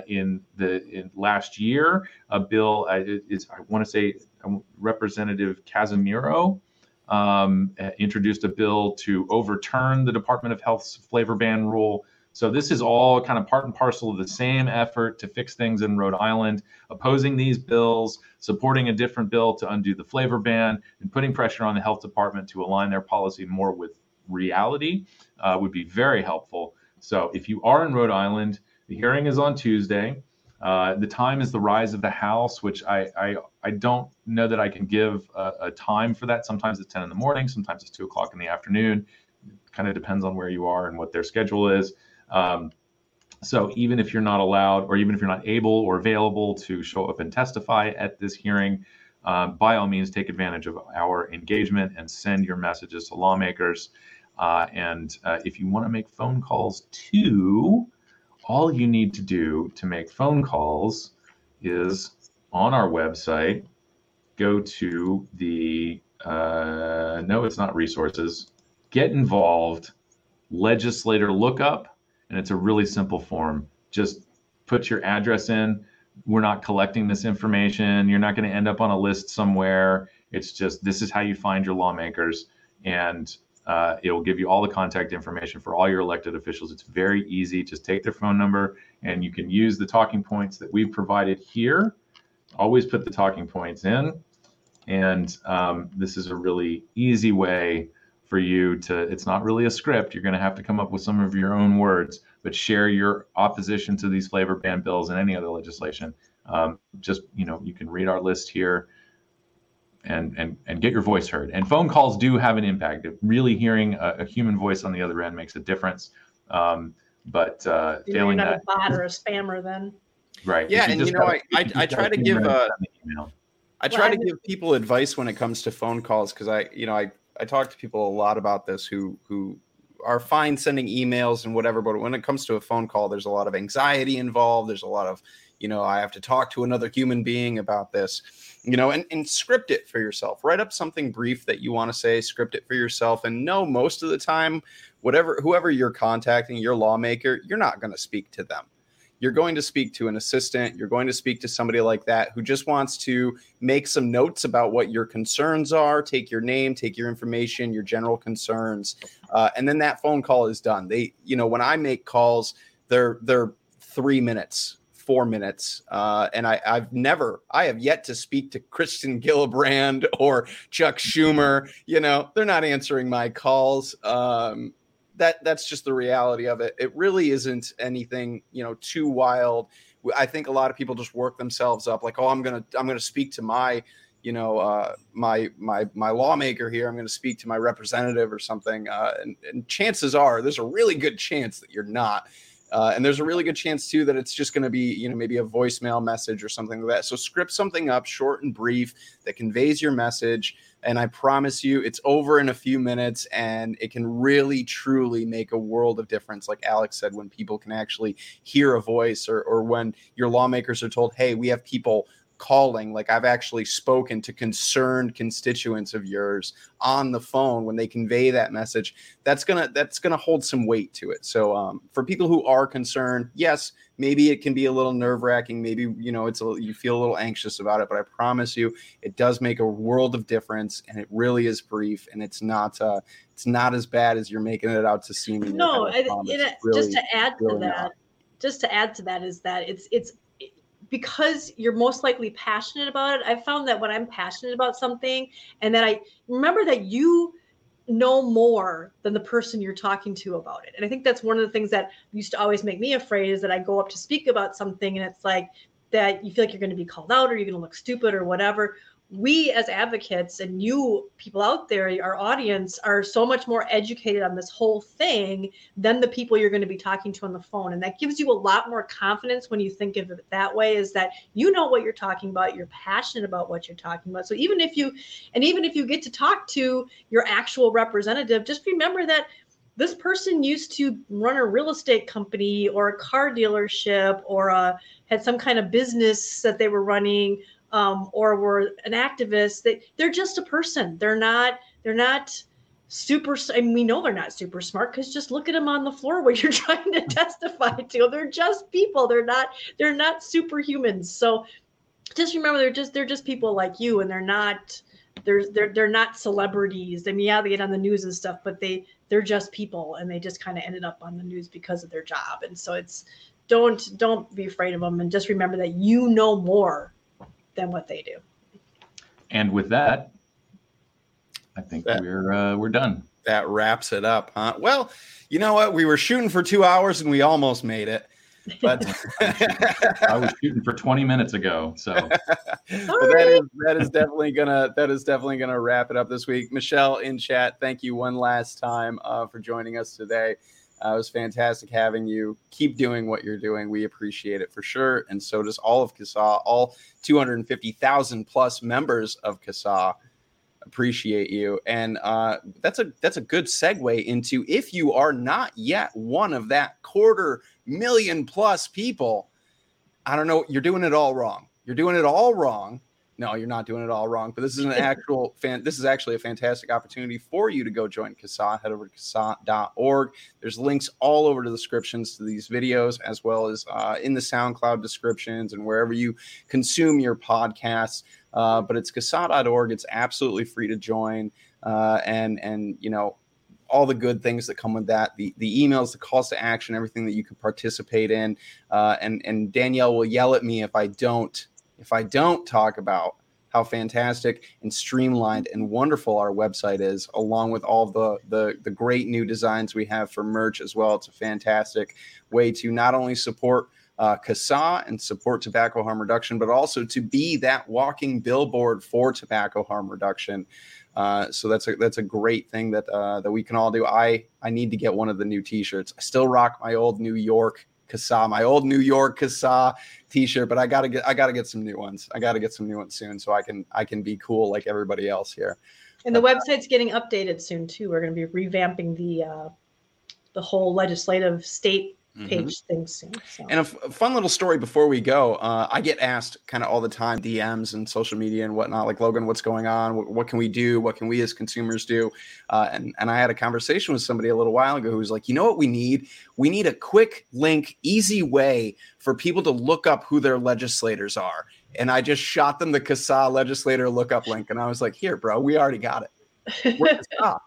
in the in last year a bill. Uh, is I want to say um, Representative Casimiro um, introduced a bill to overturn the Department of Health's flavor ban rule. So this is all kind of part and parcel of the same effort to fix things in Rhode Island, opposing these bills, supporting a different bill to undo the flavor ban, and putting pressure on the health department to align their policy more with reality uh, would be very helpful. So if you are in Rhode Island, the hearing is on Tuesday. Uh, the time is the rise of the House, which I I, I don't know that I can give a, a, time for that. Sometimes it's 10 in the morning, sometimes it's 2 o'clock in the afternoon. Kind of depends on where you are and what their schedule is. Um, so even if you're not allowed, or even if you're not able or available to show up and testify at this hearing, um, by all means, take advantage of our engagement and send your messages to lawmakers. Uh, and uh, if you want to make phone calls too, all you need to do to make phone calls is on our website, go to the, uh, no, it's not resources, get involved, legislator lookup, and it's a really simple form. Just put your address in. We're not collecting this information. You're not going to end up on a list somewhere. It's just this is how you find your lawmakers. And uh, it will give you all the contact information for all your elected officials. It's very easy. Just take their phone number and you can use the talking points that we've provided here. Always put the talking points in. And um, this is a really easy way for you to, it's not really a script. You're going to have to come up with some of your own words, but share your opposition to these flavor ban bills and any other legislation. Um, just, you know, you can read our list here and and and get your voice heard. And phone calls do have an impact. Really hearing a, a human voice on the other end makes a difference. Um, but uh, You're failing not that, a bot or a spammer then. Right. Yeah, and you know, I, I, I try to give uh, I try to give people advice when it comes to phone calls because I you know I I talk to people a lot about this who who are fine sending emails and whatever, but when it comes to a phone call, there's a lot of anxiety involved. There's a lot of you know I have to talk to another human being about this you know, and, and script it for yourself. Write up something brief that you want to say, script it for yourself, and know most of the time, whatever whoever you're contacting, your lawmaker, you're not going to speak to them. You're going to speak to an assistant. You're going to speak to somebody like that who just wants to make some notes about what your concerns are, take your name, take your information, your general concerns, uh, and then that phone call is done. They, you know, when I make calls, they're they're three minutes four minutes. Uh, and I, I've never, I have yet to speak to Kirsten Gillibrand or Chuck Schumer. You know, they're not answering my calls. Um, that that's just the reality of it. It really isn't anything, you know, too wild. I think a lot of people just work themselves up, like, oh, I'm gonna, I'm gonna speak to my, you know, uh, my my my lawmaker here. I'm going to speak to my representative or something. Uh, and, and chances are, there's a really good chance that you're not. Uh, and there's a really good chance too that it's just going to be, you know, maybe a voicemail message or something like that. So script something up short and brief that conveys your message. And I promise you, it's over in a few minutes and it can really, truly make a world of difference. Like Alex said, when people can actually hear a voice or, or when your lawmakers are told, hey, we have people calling like i've actually spoken to concerned constituents of yours on the phone when they convey that message that's gonna that's gonna hold some weight to it so um, for people who are concerned yes maybe it can be a little nerve wracking maybe you know it's a you feel a little anxious about it but i promise you it does make a world of difference and it really is brief and it's not uh it's not as bad as you're making it out to seem no I, it, really, just to add to that not. just to add to that is that it's it's because you're most likely passionate about it. I've found that when I'm passionate about something and that I remember that you know more than the person you're talking to about it. And I think that's one of the things that used to always make me afraid is that I go up to speak about something and it's like that you feel like you're going to be called out or you're going to look stupid or whatever we as advocates and you people out there our audience are so much more educated on this whole thing than the people you're going to be talking to on the phone. And that gives you a lot more confidence when you think of it that way is that you know what you're talking about you're passionate about what you're talking about. So even if you and even if you get to talk to your actual representative just remember that this person used to run a real estate company or a car dealership or a, had some kind of business that they were running um, or were an activist they, they're just a person. They're not they're not super I mean, we know they're not super smart because just look at them on the floor where you're trying to testify to. They're just people. They're not they're not superhumans. So just remember they're just they're just people like you and they're not they're they're they're not celebrities. I mean yeah they get on the news and stuff but they they're just people and they just kind of ended up on the news because of their job. And so it's don't don't be afraid of them and just remember that you know more than what they do. And with that, I think that, we're uh, we're done. That wraps it up, huh? Well, you know what? We were shooting for two hours and we almost made it. But I was shooting for 20 minutes ago. So that is that is definitely gonna that is definitely gonna wrap it up this week. Michelle in chat, thank you one last time uh, for joining us today. Uh, it was fantastic having you. Keep doing what you're doing. We appreciate it for sure. And so does all of CASAA, all 250,000 plus members of CASAA appreciate you. And uh, that's a that's a good segue into if you are not yet one of that quarter million plus people, I don't know, you're doing it all wrong. You're doing it all wrong no, you're not doing it all wrong. But this is an actual fan. This is actually a fantastic opportunity for you to go join CASAA. Head over to CASAA.org. There's links all over the descriptions to these videos, as well as uh, in the SoundCloud descriptions and wherever you consume your podcasts. Uh, but it's CASAA.org. It's absolutely free to join. Uh, and and you know all the good things that come with that the the emails the calls to action everything that you can participate in uh, and and danielle will yell at me if i don't if I don't talk about how fantastic and streamlined and wonderful our website is, along with all the, the, the great new designs we have for merch as well. It's a fantastic way to not only support uh, CASAA and support tobacco harm reduction, but also to be that walking billboard for tobacco harm reduction. Uh, so that's a that's a great thing that uh, that we can all do. I I need to get one of the new T-shirts. I still rock my old New York CASAA, my old New York CASAA t-shirt, but I gotta get I gotta get some new ones. I gotta get some new ones soon so I can I can be cool like everybody else here. And the but, website's getting updated soon too. We're gonna be revamping the uh the whole legislative state. Page mm-hmm. things. So. And a, f- a fun little story before we go. Uh, I get asked kind of all the time, DMs and social media and whatnot, like Logan, what's going on? What, what can we do? What can we as consumers do? Uh, and and I had a conversation with somebody a little while ago who was like, you know what we need? We need a quick link, easy way for people to look up who their legislators are. And I just shot them the CASAA legislator lookup link, and I was like, here, bro, we already got it. We're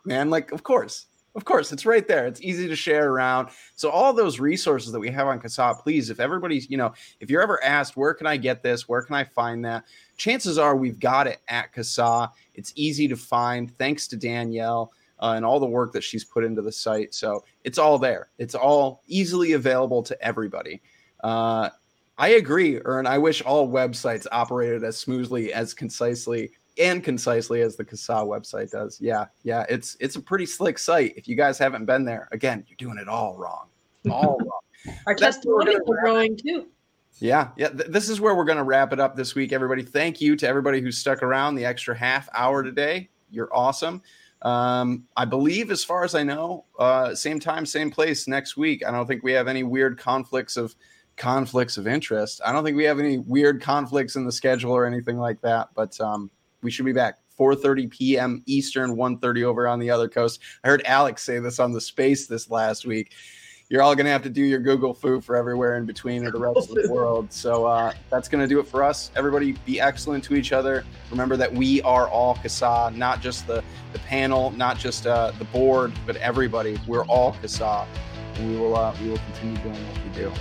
man. Like, of course. Of course, it's right there. It's easy to share around. So all those resources that we have on CASAA, please, if everybody's, you know, if you're ever asked, where can I get this? Where can I find that? Chances are we've got it at CASAA. It's easy to find. Thanks to Danielle. Uh, and all the work that she's put into the site. So it's all there. It's all easily available to everybody. Uh, I agree, Ern. I wish all websites operated as smoothly, as concisely and concisely as the CASAA website does. Yeah, yeah, it's it's a pretty slick site. If you guys haven't been there, again, you're doing it all wrong, all wrong. Our testimonials are growing too. Yeah, yeah. Th- this is where we're going to wrap it up this week, everybody. Thank you to everybody who stuck around the extra half hour today. You're awesome. Um, I believe, as far as I know, uh, same time, same place next week. I don't think we have any weird conflicts of conflicts of interest. I don't think we have any weird conflicts in the schedule or anything like that. But um, we should be back 4:30 p.m. Eastern, 1:30 over on the other coast. I heard Alex say this on the space this last week. You're all going to have to do your Google foo for everywhere in between or the rest of the world. So uh, that's going to do it for us. Everybody be excellent to each other. Remember that we are all CASAA, not just the, the panel, not just uh, the board, but everybody. We're all CASAA. And we will, uh, we will continue doing what we do.